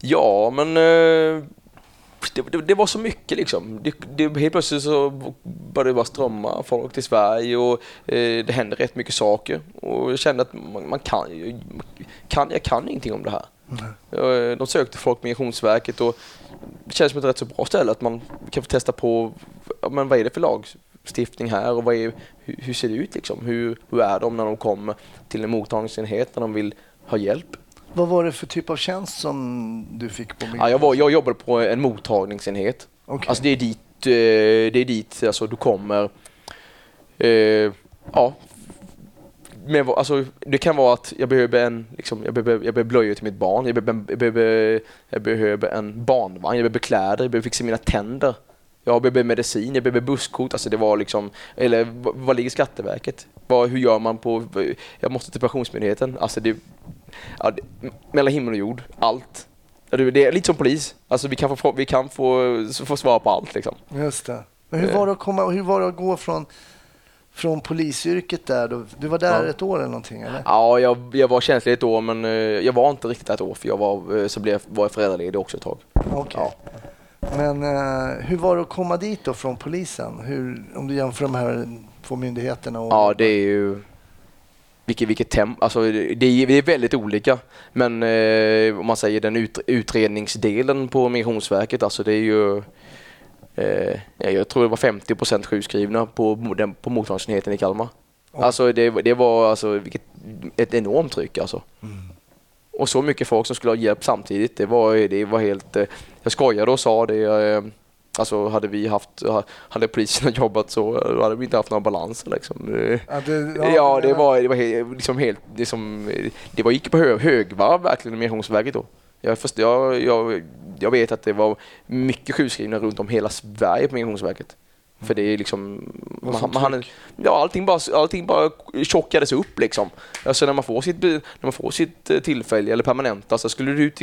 Ja, men eh, det, det, det var så mycket liksom. Det, det, helt plötsligt så började det bara strömma folk till Sverige och eh, det hände rätt mycket saker. Och jag kände att man, man kan, kan, jag kan ingenting om det här. Eh, De sökte folk på Migrationsverket och det känns som ett rätt så bra ställe att man kan få testa på men vad är det för lagstiftning här och vad är, hur, hur ser det ut liksom? Hur, hur är de när de kommer till en mottagningsenhet när de vill ha hjälp? Vad var det för typ av tjänst som du fick på Ja, jag, var, jag jobbade på en mottagningsenhet. Okej. Alltså det är dit, eh, det är dit alltså, du kommer. Eh, ja. Men, alltså, det kan vara att jag behöver en, liksom, jag behöver, jag behöver blöjor till mitt barn, jag behöver, jag, behöver, jag behöver en barnvagn, jag behöver kläder, jag behöver fixa mina tänder. Jag behöver medicin, jag behöver busskort, alltså det var liksom, eller vad ligger Skatteverket? Vad, hur gör man på, jag måste till Pensionsmyndigheten, alltså det, ja, det mellan himmel och jord, allt. Du, Det är lite som polis, alltså vi kan få, vi kan få, få svar på allt liksom. Just det. Men hur var det att, komma, hur var det att gå från, från polisyrket där? Då? Du var där Ja. ett år eller någonting eller? Ja, jag, jag var känslig ett år men eh, jag var inte riktigt ett år för jag var, eh, så blev, var jag föräldraledig också ett tag. Okej. Ja. Men eh, hur var det att komma dit då från polisen? Hur, om du jämför de här två myndigheterna? Och, Ja, det är ju... Vilket, vilket temp, alltså det är, det är väldigt olika. Men eh, om man säger den ut, utredningsdelen på Migrationsverket, alltså det är ju... Eh, ja, jag tror det var 50 sjukskrivna på, den, på mottagningsenheten i Kalmar. Oj. Alltså det, det var alltså vilket, ett enormt tryck alltså. Och så mycket folk som skulle ha hjälp samtidigt, det var, det var helt... eh, Jag skojade och sa det. Alltså hade vi haft, hade poliserna jobbat så hade vi inte haft några balanser liksom. Ja, det, Ja, det men- var, det var helt, liksom helt, det som, det var gick på hö, högvarv verkligen Migrationsverket då. Jag, först, jag, jag, jag vet att det var mycket sjukskrivna runt om hela Sverige på Migrationsverket. För det är liksom, man, man, ja, allting bara, allting bara tjockades upp liksom. Alltså när man får sitt, när man får sitt eh, tillfälle eller permanenta så skulle du ut,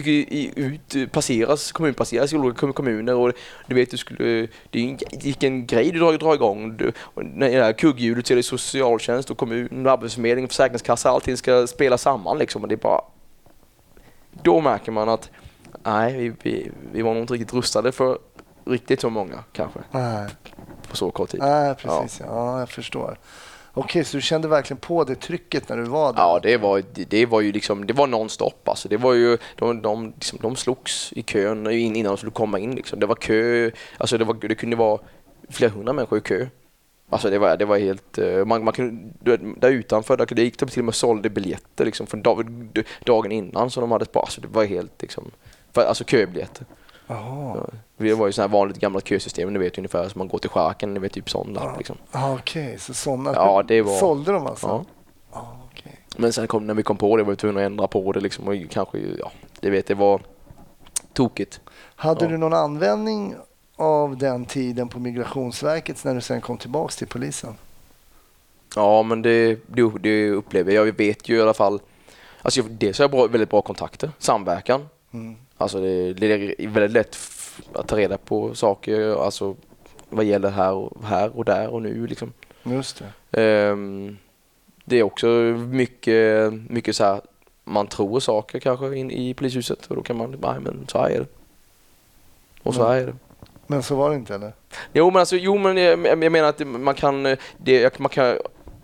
ut passeras, kommunpasseras i olika kom- kommuner och du vet du skulle, det är en, vilken grej du drar, drar igång. Du, när det här kugghjulet så är det socialtjänst och kommun, arbetsförmedling, försäkringskassa, allting ska spela samman liksom och det är bara då märker man att nej, vi, vi, vi var nog inte riktigt rustade för riktigt så många kanske Nej, på så kort tid. Nej precis. Ja. ja, jag förstår. Okej, så du kände verkligen på det trycket när du var där? Ja, det var, det, det var ju liksom, det var nonstop alltså. Det var ju, de, de, liksom, de slogs i kön in- innan de skulle komma in liksom. Det var kö, alltså det, var, det kunde vara flera hundra människor i kö. Alltså det var, det var helt, eh, man, man kunde, där utanför, där, det gick de till och med sålde biljetter liksom från dag, dagen innan som de hade sparat. Alltså det var helt liksom, för, alltså köbiljetter. Jaha. Ja. Det var ju sådana här vanligt gamla kösystem, ni vet ungefär som man går till Schaken, ni vet typ sånt där liksom. Ja, Okej, så sådana Ja, det var- sålde de alltså? Ja. Ja, okej. Men sen kom, när vi kom på det var vi tvungna att ändra på det liksom och kanske, ja, det vet det var tokigt. Hade Ja. du någon användning av den tiden på Migrationsverket när du sen kom tillbaks till polisen? Ja, men det, det, det upplever jag. Jag vet ju i alla fall, alltså dels har jag bra, väldigt bra kontakter, samverkan. Mm. Alltså det, det är väldigt lätt att ta reda på saker, alltså vad gäller här och, här och där och nu liksom. Just det. Ehm, det är också mycket, mycket så här, man tror saker kanske in i polishuset och då kan man, nej men så här är det. Och så här är det. Men så var det inte eller? Jo men alltså, jo men jag, jag menar att man kan, det, man kan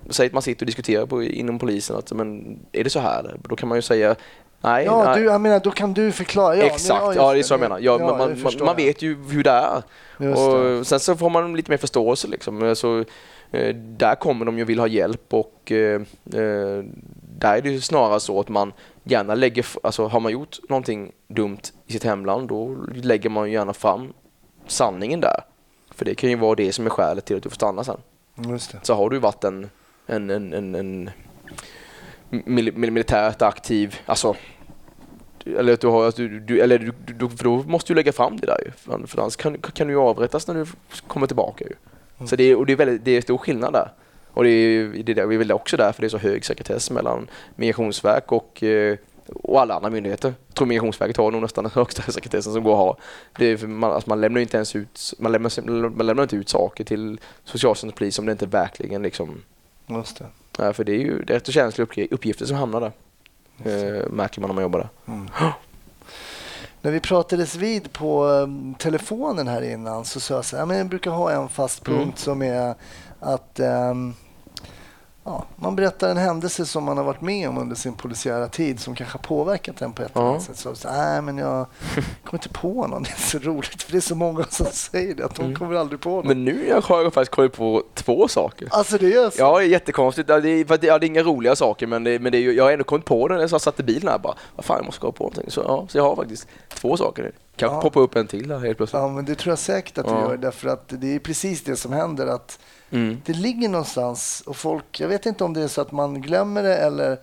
säga att man sitter och diskuterar på, inom polisen att men är det så här? Då kan man ju säga nej. Ja, nej. du, jag menar då kan du förklara. Ja, Exakt, just ja det är så jag menar. Ja, Ja, man, man, man jag. vet ju hur det är. Just det. Och sen så får man lite mer förståelse liksom. Alltså, eh, där kommer de ju och vill ha hjälp och eh, eh, där är det ju snarare så att man gärna lägger, alltså har man gjort någonting dumt i sitt hemland då lägger man ju gärna fram sanningen där. För det kan ju vara det som är skälet till att du får stanna sen. Så har du varit en, en, en, en, en mil, mil, militärt aktiv, alltså eller att du har, att du, du, eller du, du, för då måste du lägga fram det där ju. För, för annars kan, kan du ju avrättas när du kommer tillbaka ju. Så det är, och det är, väldigt, det är stor skillnad där. Och det är, det är väl också därför det är så hög sekretess mellan Migrationsverk och, eh, och alla andra myndigheter. Jag tror Migrationsverket har nog nästan den högsta sekretessen som går att ha. Det är man, alltså man lämnar inte ens ut, man lämnar, man lämnar inte ut saker till socialtjänst och polis om det inte verkligen liksom, Just det. Ja, för det är ju det är rätt så känsliga uppg- uppgifter som hamnar där. Eh, märker man när man jobbar där. När vi pratades vid på um, telefonen här innan så sa jag så här, "Ja, men jag brukar ha en fast punkt Mm. som är att ehm, ja, man berättar en händelse som man har varit med om under sin polisiära tid som kanske har påverkat en på ett eller annat sätt. Så, så, nej, men jag kommer inte på någon. Det är så roligt för det är så många som säger det att de Mm. kommer aldrig på någon. Men nu har jag faktiskt kommit på två saker. Alltså det är så? Ja, det är jättekonstigt. Ja, det, är, det, är inga roliga saker men, det, men det är, jag har ändå kommit på det när jag satt i bilen här bara. Vad fan, jag måste komma på någonting. Så, ja, så jag har faktiskt två saker nu. Kanske Ja. poppa upp en till här helt plötsligt. Ja, men det tror jag säkert att du Ja. gör därför att det är precis det som händer att Mm. det ligger någonstans och folk, jag vet inte om det är så att man glömmer det eller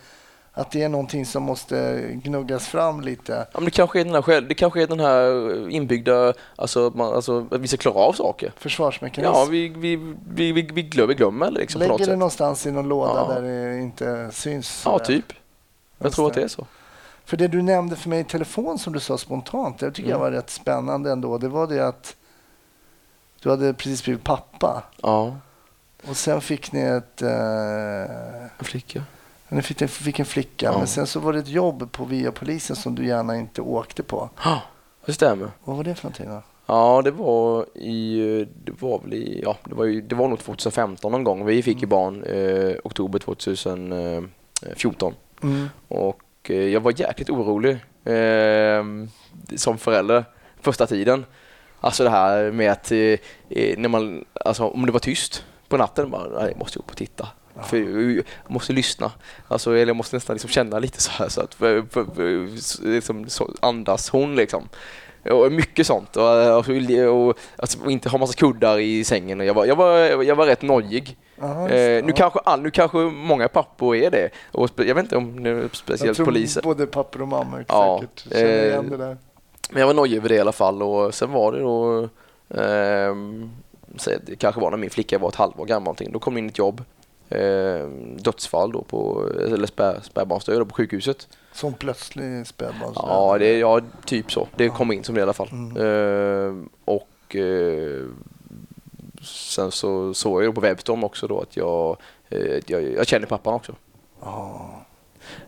att det är någonting som måste gnuggas fram lite. Ja, men det kanske är den här, det kanske är den här inbyggda, alltså, man, alltså att vi ska klara av saker. Försvarsmekanism. Ja, vi, vi, vi, vi, vi glömmer, glömmer liksom på Lägger något det sätt. någonstans i någon låda Ja. där det inte syns. Ja, typ. Jag tror att det är så. För det du nämnde för mig i telefon som du sa spontant, det tycker jag Mm. var rätt spännande ändå. Det var det att du hade precis blivit pappa Ja, och sen fick ni ett... Eh, en flicka. ni fick, en- fick en flicka, Ja. men sen så var det ett jobb på via polisen som du gärna inte åkte på. Ja, det stämmer. Vad var det för någonting då? Ja, det var i, det var väl i, ja, det var, ju, det var nog 2015 någon gång. Vi fick ju barn eh, oktober 2014 Mm. och eh, jag var jäkligt orolig eh, som förälder första tiden. Alltså det här med att eh, eh, när man, alltså om det var tyst på natten, bara, jag måste upp och titta. För jag måste lyssna. Alltså, eller jag måste nästan liksom känna lite så här så att för, för, för, liksom, så andas hon liksom. Och mycket sånt. Och, och, och, alltså, och inte ha massa kuddar i sängen. Jag, var, jag, var, jag var rätt nojig. Aha, Eh, nu, kanske all, nu kanske många pappor är det. Och jag vet inte om det är jag speciellt tror poliser. både pappor och mammor Ja, säkert känner eh, igen det där. Men jag var nojig över det i alla fall och sen var det då, att det kanske var när min flicka var ett halvår gammal då kom det in ett jobb, ehm, dödsfall då på, eller spär, spädbarnsdöd på sjukhuset. Som plötslig spädbarnsdöd. Ja, det, ja, typ så. Det kom in som det i alla fall. Mm. Ehm, och eh, sen så såg jag på Webstorm också då att jag, eh, jag, jag känner pappan också.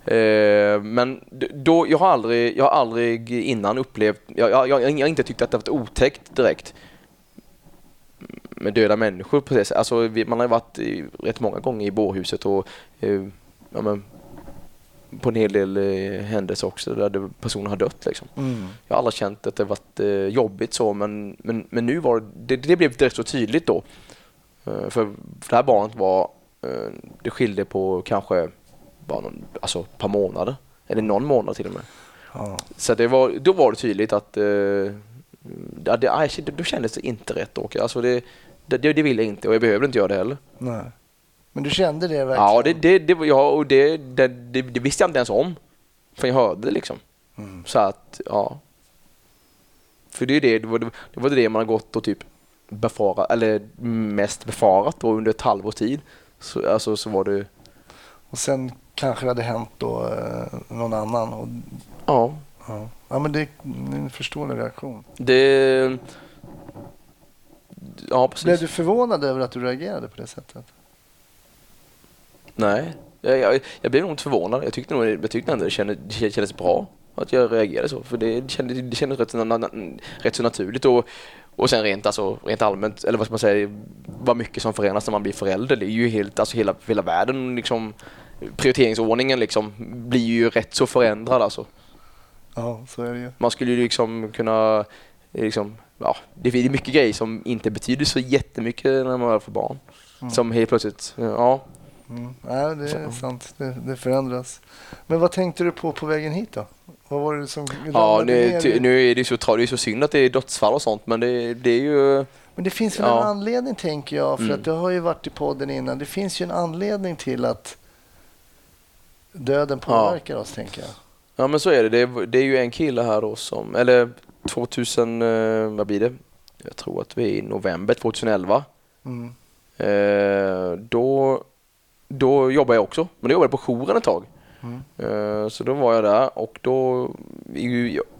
Eh, men då, jag har aldrig, jag har aldrig innan upplevt, jag, jag, jag, har inte tyckt att det varit otäckt direkt. Med döda människor på det sättet. Alltså, vi, man har ju varit i, rätt många gånger i bårhuset och eh, ja, men, på en hel del eh, händelser också där det, personer har dött. Liksom. Mm. Jag har aldrig känt att det varit eh, jobbigt så men, men, men nu var det, det blev direkt så tydligt då. Eh, för, för det här barnet var, eh, det skilde på kanske bara någon, alltså ett par månader. Eller någon månad till och med. Ja. Så det var, då var det tydligt att eh, det, då kändes det inte rätt. Alltså det, det, det vill jag inte och jag behöver inte göra det heller. Nej. Men du kände det verkligen? Ja, det, det, det, ja, och det, det, det, det visste jag inte ens om. För jag hörde det liksom. Mm. Så att, ja. För det är det, det var det, var det man har gått och typ befarat, eller mest befarat då under ett halvårs tid. Så, alltså så var det, Och sen kanske det hade hänt då eh, någon annan. Och, ja. ja. ja, men det är en förståelig reaktion. Det... Ja, precis. Blev du förvånad över att du reagerade på det sättet? Nej, jag, jag, jag blev nog inte förvånad. Jag tyckte, nog, jag tyckte ändå det kändes, det kändes bra att jag reagerade så. För det kändes, det kändes rätt, rätt så naturligt. Och, och sen rent, alltså, rent allmänt, eller vad ska man säga, vad mycket som förenas när man blir förälder. Det är ju helt, alltså hela, hela världen liksom, prioriteringsordningen liksom blir ju rätt så förändrad alltså. Ja, så är det ju. Man skulle ju liksom kunna, liksom, ja, det är mycket grejer som inte betyder så jättemycket när man väl får barn. Mm. Som helt plötsligt, ja. Mm. Nej, det är Så. sant. Det, det förändras. Men vad tänkte du på på vägen hit då? Vad var det som Ja, ner ty, nu är det så, det är så synd att det är dödsfall och sånt, men det, det är ju... Men det finns väl Ja. en anledning tänker jag, för Mm. att det har ju varit i podden innan. Det finns ju en anledning till att döden påverkar oss tänker jag. Ja, men så är det. Det är, det är ju en kille här då som, eller 2000, eh, vad blir det? Jag tror att vi är i november 2011. Mm. Eh, då, då jobbade jag också, men då jobbade jag på jouren ett tag. Mm. Eh, så då var jag där och då,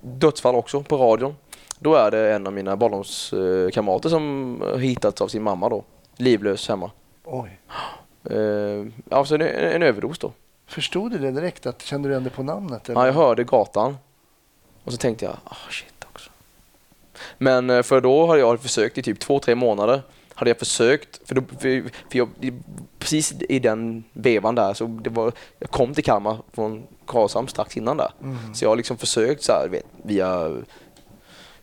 dödsfall också på radion. Då är det en av mina barndomskamrater som hittats av sin mamma då, livlös hemma. Oj. Alltså en, en överdos då. Förstod du det direkt? Att, kände du det på namnet? Eller? Ja, jag hörde gatan och så tänkte jag, ah shit. Men eh, för då hade jag försökt i typ två, tre månader. Hade jag försökt, för, då, för, för jag, precis i den vevan där så det var, jag kom till Kalmar från Karlshamn strax innan där. Mm. Så jag har liksom försökt så här, vet, via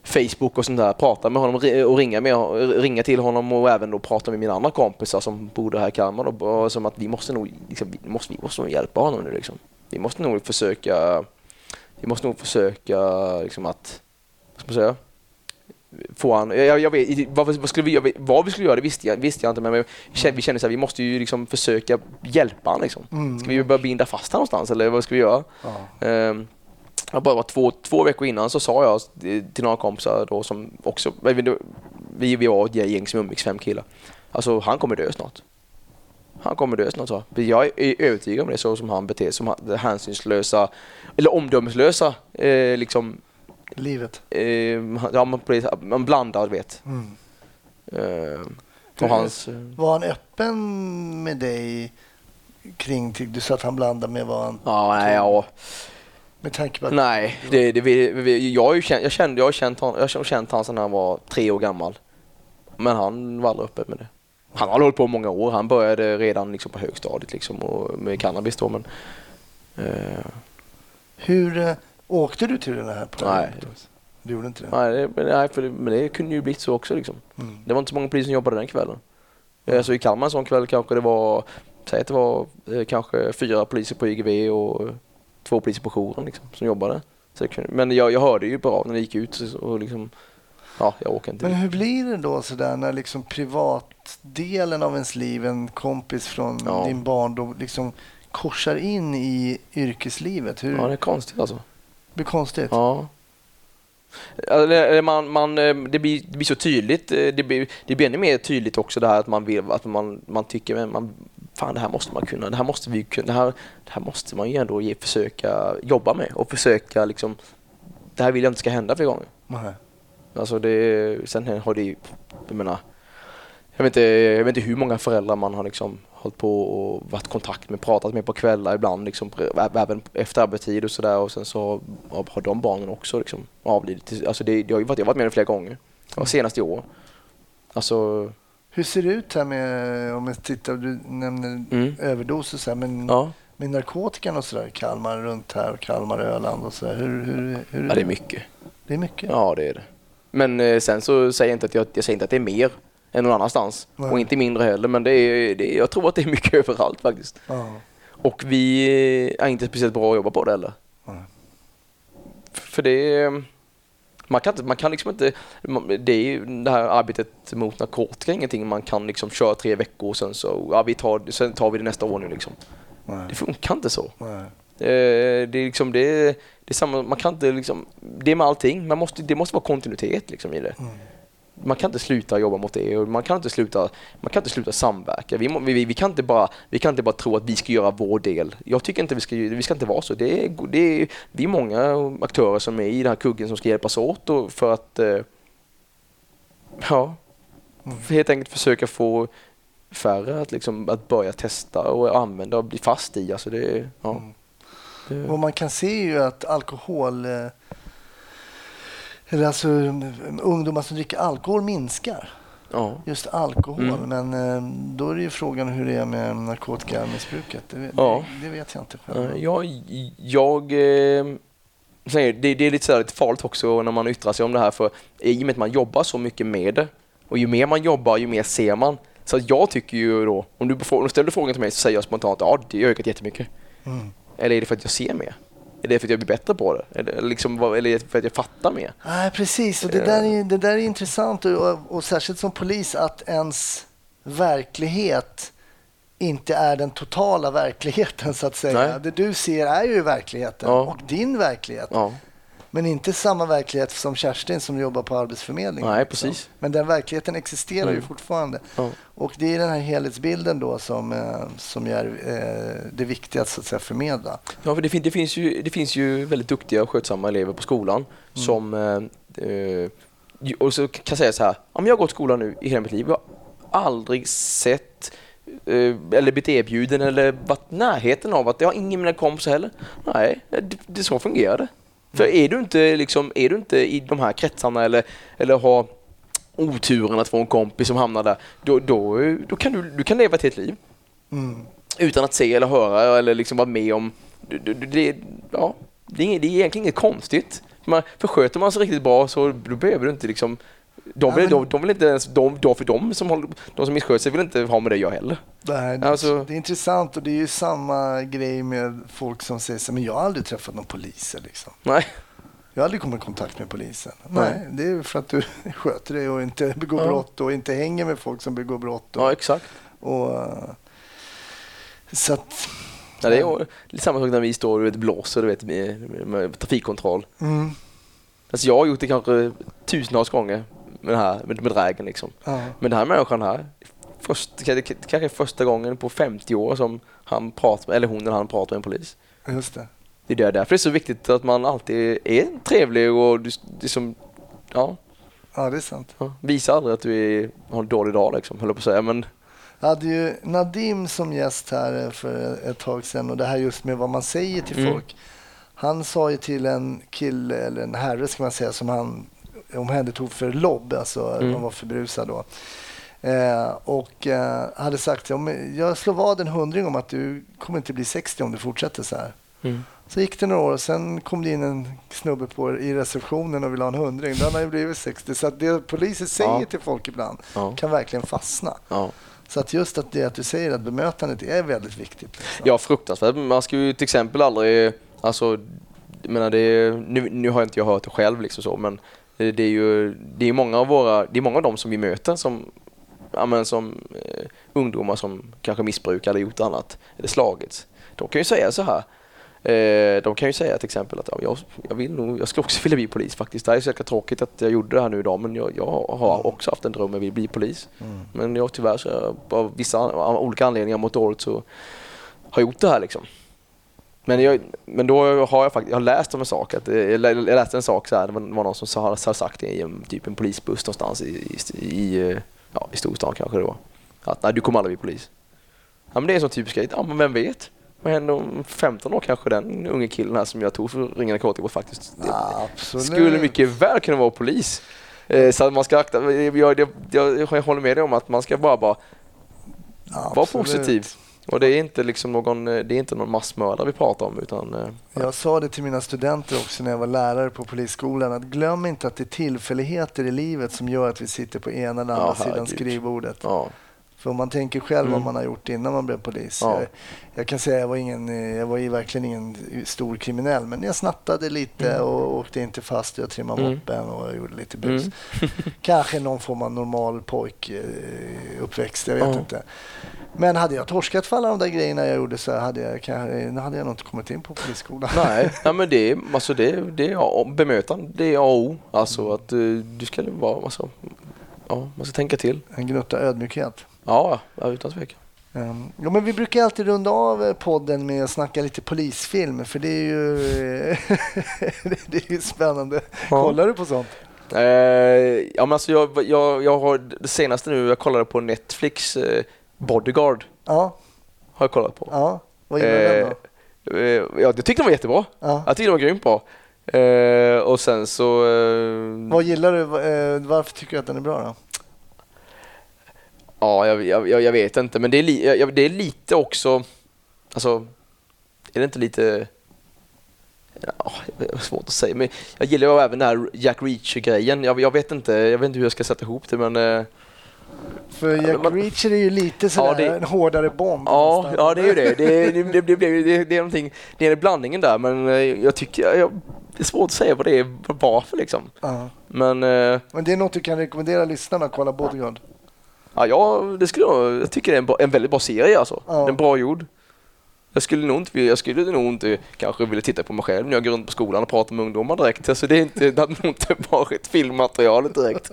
Facebook och sånt där, prata med honom och ringa, med, ringa till honom och även då prata med mina andra kompisar som bodde här i Kalmar. Och, och som att vi måste nog, liksom, vi måste, vi måste nog hjälpa honom nu liksom. Vi måste nog försöka, vi måste nog försöka liksom att, vad ska man säga? Få han, jag, jag vet, vad, vad, skulle vi, jag vet, vad vi skulle göra visste jag, visste jag inte men vi kände, här, vi måste ju liksom försöka hjälpa honom liksom. Mm. Ska vi börja binda fast honom någonstans eller vad ska vi göra? Ja. Jag bara var två, två veckor innan så sa jag till några kompisar då som också, vi, vi var ett gäng som umgicks, fem killar. Alltså han kommer dö snart. Han kommer dö snart så. Jag är övertygad om det så som han beter sig, som hänsynslösa, eller omdömeslösa, eh, liksom, Livet. eh, ja man, man blandar vet. Mm. Eh, Du- hans, eh, Var han öppen med dig kring, till, du sa att han blandade med vad han, ja, nej, ja. med tanke på att Nej, det, det, vi, vi, jag, har ju känt, jag, kände, jag har känt honom jag har känt han sedan han var tre år gammal. Men han var aldrig öppen med det. Han har hållit på många år. Han började redan liksom på högstadiet liksom och med cannabis då men... Eh, Hur eh, åkte du till den här på Nej. Du gjorde inte det? nej, det, men- nej, för det, men det kunde ju blivit så också liksom. Mm. Det var inte så många poliser som jobbade den kvällen. Eh, Så i Kalmar en sån kväll kanske det var, säg att det var eh, kanske fyra poliser på YGV och två poliser på jouren liksom, som jobbade. Så kunde, men jag, jag hörde ju bra när det gick ut och liksom, ja jag åker inte Men hur blir det då sådär när liksom privatdelen av ens liv, en kompis från Ja. din barndom, liksom korsar in i yrkeslivet? Hur, Ja det är konstigt alltså. Det blir konstigt. Ja. Eller, man, man, eh, det, blir, det blir så tydligt, eh, det blir, det blir ännu mer tydligt också det här att man vill, att man, man tycker, man, fan det här måste man kunna, det här måste vi kunna, det här, det här måste man ju ändå ge, försöka jobba med och försöka liksom, det här vill jag inte ska hända fler gånger. Nej. Alltså det, sen har det ju, jag menar, jag vet, inte, jag vet inte hur många föräldrar man har liksom hållit på och varit i kontakt med, pratat med på kvällar ibland, liksom, även efter arbetstid och sådär och sen så har, de barnen också liksom avlidit. Alltså det, det har ju varit, jag har varit med det flera gånger. Var senast i år. Alltså, Hur ser det ut här med, om jag tittar, du nämner Mm. överdoser så här, men Ja. med narkotikan och sådär, Kalmar runt här och Kalmar Öland och sådär. Hur, hur, hur ja, det är mycket. Det är mycket? Ja, det är det. Men eh, sen så säger jag inte att jag, jag säger inte att det är mer än någon annanstans. Nej. Och inte mindre heller, men det är, det jag tror att det är mycket överallt faktiskt. Ja. Och vi är inte speciellt bra att jobba på det heller. Nej. För det är, man kan, inte, man kan liksom inte, det är ju det här arbetet mot narkotika ingenting man kan liksom köra tre veckor och sen så, ja vi tar, sen tar vi det nästa år nu liksom. Nej. Det funkar inte så. Nej. Eh, Det är liksom, det det är samma, man kan inte liksom, det är med allting, man måste, det måste vara kontinuitet liksom i det. Mm. Man kan inte sluta jobba mot det och man kan inte sluta, man kan inte sluta samverka. Vi, må- vi, vi, kan inte bara, vi kan inte bara tro att vi ska göra vår del. Jag tycker inte vi ska, vi ska inte vara så. Det är, det är, vi är många aktörer som är i den här kuggen som ska hjälpas åt och för att eh, ja, helt enkelt försöka få färre att, liksom, att börja testa och använda och bli fast i. Alltså det, ja, Mm. det, Och man kan se ju att alkohol, eh, eller alltså ungdomar som dricker alkohol minskar. ja. Just alkohol. Mm. Men eh, då är det ju frågan hur det är med narkotikamissbruket. Det, Ja. det, det vet jag inte själv. Eh, Jag, jag eh, det, det är lite, så lite farligt också när man yttrar sig om det här för i och med att man jobbar så mycket med det och ju mer man jobbar ju mer ser man. Så jag tycker ju då, om du, om du ställer frågan till mig så säger jag spontant ja det har ökat jättemycket. Mm. Eller är det för att jag ser mer? Är det för att jag blir bättre på det? Eller, liksom, eller är det för att jag fattar mer? Nej, precis. Och det, där är, det där är intressant och, och, och särskilt som polis att ens verklighet inte är den totala verkligheten så att säga. Nej. Det du ser är ju verkligheten Ja. och din verklighet. Ja, Men inte samma verklighet som Kerstin som jobbar på Arbetsförmedlingen. Nej, precis. Men den verkligheten existerar ju Mm. fortfarande. ja. Och det är den här helhetsbilden då som, eh, som är eh, det viktiga att, så att säga, förmedla. Ja, för det, fin- det, finns ju, det finns ju väldigt duktiga och skötsamma elever på skolan som eh, eh, ju- och så kan säga så här, men jag har gått skolan nu i hela mitt liv, jag har aldrig sett eller blivit erbjuden eller varit närheten av att jag har ingen mina kompisar heller. Nej, det, det så fungerar det. För är du inte liksom, är du inte i de här kretsarna eller, eller har oturen att få en kompis som hamnar där, då, då, då kan du, du kan leva ett helt liv Mm. utan att se eller höra eller liksom vara med om. Det, det, ja, det, är, det är egentligen inget konstigt. Man, för sköter man sig riktigt bra så då behöver du inte liksom de vill, Ja, men- de, de vill inte ens, de, de, för de som, håller, de som missköter sig vill inte ha med det jag heller. Nej, det, Alltså- det är intressant och det är ju samma grej med folk som säger så men jag har aldrig träffat någon polis. Liksom. Nej. Jag har aldrig kommit i kontakt med polisen. Nej. Nej, det är för att du sköter dig och inte begår Ja. brott och inte hänger med folk som begår brott. Och, Ja, exakt. och, eh, så att, Ja, det är samma sak när vi står och blåser du vet, med, med, med trafikkontroll. mm, Alltså jag har gjort det kanske tusentals gånger med den här med, med drägen liksom. ja, Men den här människan här, först, kanske första gången på 50 år som han pratar, eller hon eller han pratar med en polis. just det. Det är där- därför det är så viktigt att man alltid är trevlig och du, liksom, ja, Ja, det är sant. ja, visa aldrig att du är, har en dålig dag liksom, höll jag på att säga. Men Jag hade ju Nadim som gäst här eh, för ett tag sedan och det här just med vad man säger till Mm. folk. Han sa ju till en kille, eller en herre ska man säga, som han omhändertog för lobb, alltså Mm. han var för berusad då. Eh, och eh, hade sagt, men jag slår vad en hundring om att du kommer inte bli 60 om du fortsätter så här. mm. Så gick det några år och sen kom det in en snubbe på, i receptionen och ville ha en hundring. Den har ju blivit 60. Så att det polisen säger Ja. till folk ibland Ja. kan verkligen fastna. ja. Så att just att det att du säger att bemötandet är väldigt viktigt. Liksom. ja, fruktansvärt. Man ska ju till exempel aldrig, alltså, jag menar det, nu, nu har inte jag hört det själv liksom så, men det, det är ju, det är många av våra, det är många av dem som vi möter som, ja, men som eh, ungdomar som kanske missbrukar eller gjort annat, eller slagits. De kan ju säga så här, Eh, de kan ju säga till exempel att ja, jag, jag, vill nog, jag skulle också vilja bli polis faktiskt. Det här är så jäkla tråkigt att jag gjorde det här nu idag men jag, jag har också haft en dröm om att bli polis. Mm. Men jag tyvärr så jag, av vissa av olika anledningar mot dåligt så har jag gjort det här liksom. Men, jag, men då har jag faktiskt jag har läst om en sak, att, eh, jag lä- jag läste en sak så här, det var, någon som sa, hade sagt det i en, typ en polisbuss någonstans i, i, i, eh, ja, i storstan kanske det var. Att nej, du kommer aldrig bli polis. Ja men det är en sån typisk grej, ja men vem vet? Vad händer om 15 år kanske den unge killen här som jag tog för ringa narkotikabrott faktiskt Ja, skulle mycket väl kunna vara polis. Eh, så att man ska akta, jag, jag, jag, jag håller med dig om att man ska bara, bara vara positiv. Och det är inte liksom någon, eh, det är inte någon massmördare vi pratar om utan eh, Jag sa det till mina studenter också när jag var lärare på polisskolan att glöm inte att det är tillfälligheter i livet som gör att vi sitter på ena eller andra Ja, sidan skrivbordet. ja. För om man tänker själv vad Mm. man har gjort innan man blev polis. Ja. Jag, jag kan säga att jag var, ingen, eh, jag var ju verkligen ingen stor kriminell men jag snattade lite Mm. och åkte inte fast. Jag trimmade Mm. moppen och gjorde lite bus. Mm. Kanske någon form av normal pojk eh, uppväxt, jag vet Ja. inte. Men hade jag torskat för alla de där grejerna jag gjorde så hade jag, kanske, då hade jag nog inte kommit in på polisskolan. Nej, ja, men det är, alltså det, det är bemötande, det är A och O. Alltså att eh, du ska vara, alltså, ja, man ska tänka till. En gnutta ödmjukhet. Ja, utan tvekan. Um, ja, men vi brukar alltid runda av eh, podden med att snacka lite polisfilm för det är ju, det är ju spännande. Ja. Kollar du på sånt? Eh, ja men alltså jag, jag, jag har det senaste nu, jag kollade på Netflix, eh, Bodyguard Ja, har jag kollat på. ja. vad gillar du den då? Eh, eh, ja, jag tyckte den var jättebra. Ja. Jag tyckte den var grymt bra. Eh, och sen så... Eh, Vad gillar du? Eh, Varför tycker du att den är bra då? Ja, jag, jag, jag- vet inte, men det är, li, jag, det är lite också... Alltså, är det inte lite... Ja, svårt att säga, men jag gillar ju även den här Jack Reacher-grejen. Jag, jag, vet inte, jag vet inte hur jag ska sätta ihop det, men... Eh, För Jack men- Reacher är ju lite sådär det- en hårdare bomb. Ja, nästan. ja det är ju det. Det, det, det, det, det, det, är någonting, det är blandningen där men eh, jag tycker, jag, det är svårt att säga vad det är, varför liksom. Ja. Men eh, Men det är något du kan rekommendera lyssnarna att kolla Bodyguard? Ja, jag, det skulle jag, jag tycker det är en, bra, en väldigt bra serie alltså. Ja. Den är bra gjord. Jag skulle nog inte, jag skulle nog inte kanske vilja titta på mig själv när jag går runt på skolan och pratar med ungdomar direkt. Alltså det, är inte, det hade nog inte varit filmmaterialet direkt.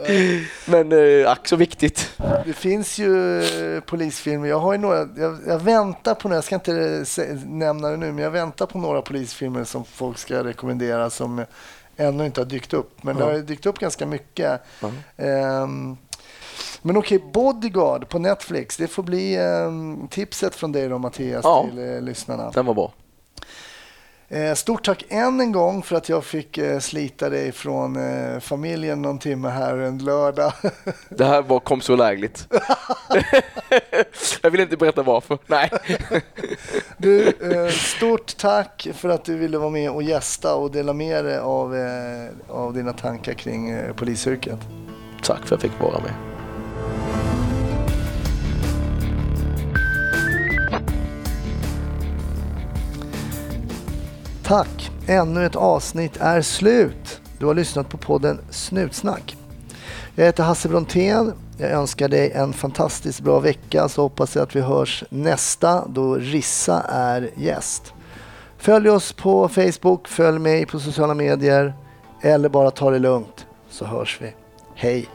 Men eh, ack så viktigt. Det finns ju eh, polisfilmer. Jag har ju några, jag, jag väntar på några, jag ska inte eh, nämna det nu, men jag väntar på några polisfilmer som folk ska rekommendera som ännu inte har dykt upp. Men det Ja. har dykt upp ganska mycket. Ja. Ehm, men okej, Bodyguard på Netflix. Det får bli ehm, tipset från dig då Mattias Ja. till eh, lyssnarna. Den var bra. Eh, stort tack än en gång för att jag fick eh, slita dig från eh, familjen någon timme här en lördag. Det här var, kom så lägligt. jag vill inte berätta varför. Nej. Du, eh, stort tack för att du ville vara med och gästa och dela med dig av, eh, av dina tankar kring eh, polisyrket. Tack för att jag fick vara med. Tack! Ännu ett avsnitt är slut. Du har lyssnat på podden Snutsnack. Jag heter Hasse Brontén. Jag önskar dig en fantastiskt bra vecka så hoppas jag att vi hörs nästa då Rissa är gäst. Följ oss på Facebook, följ mig på sociala medier eller bara ta det lugnt så hörs vi. Hej!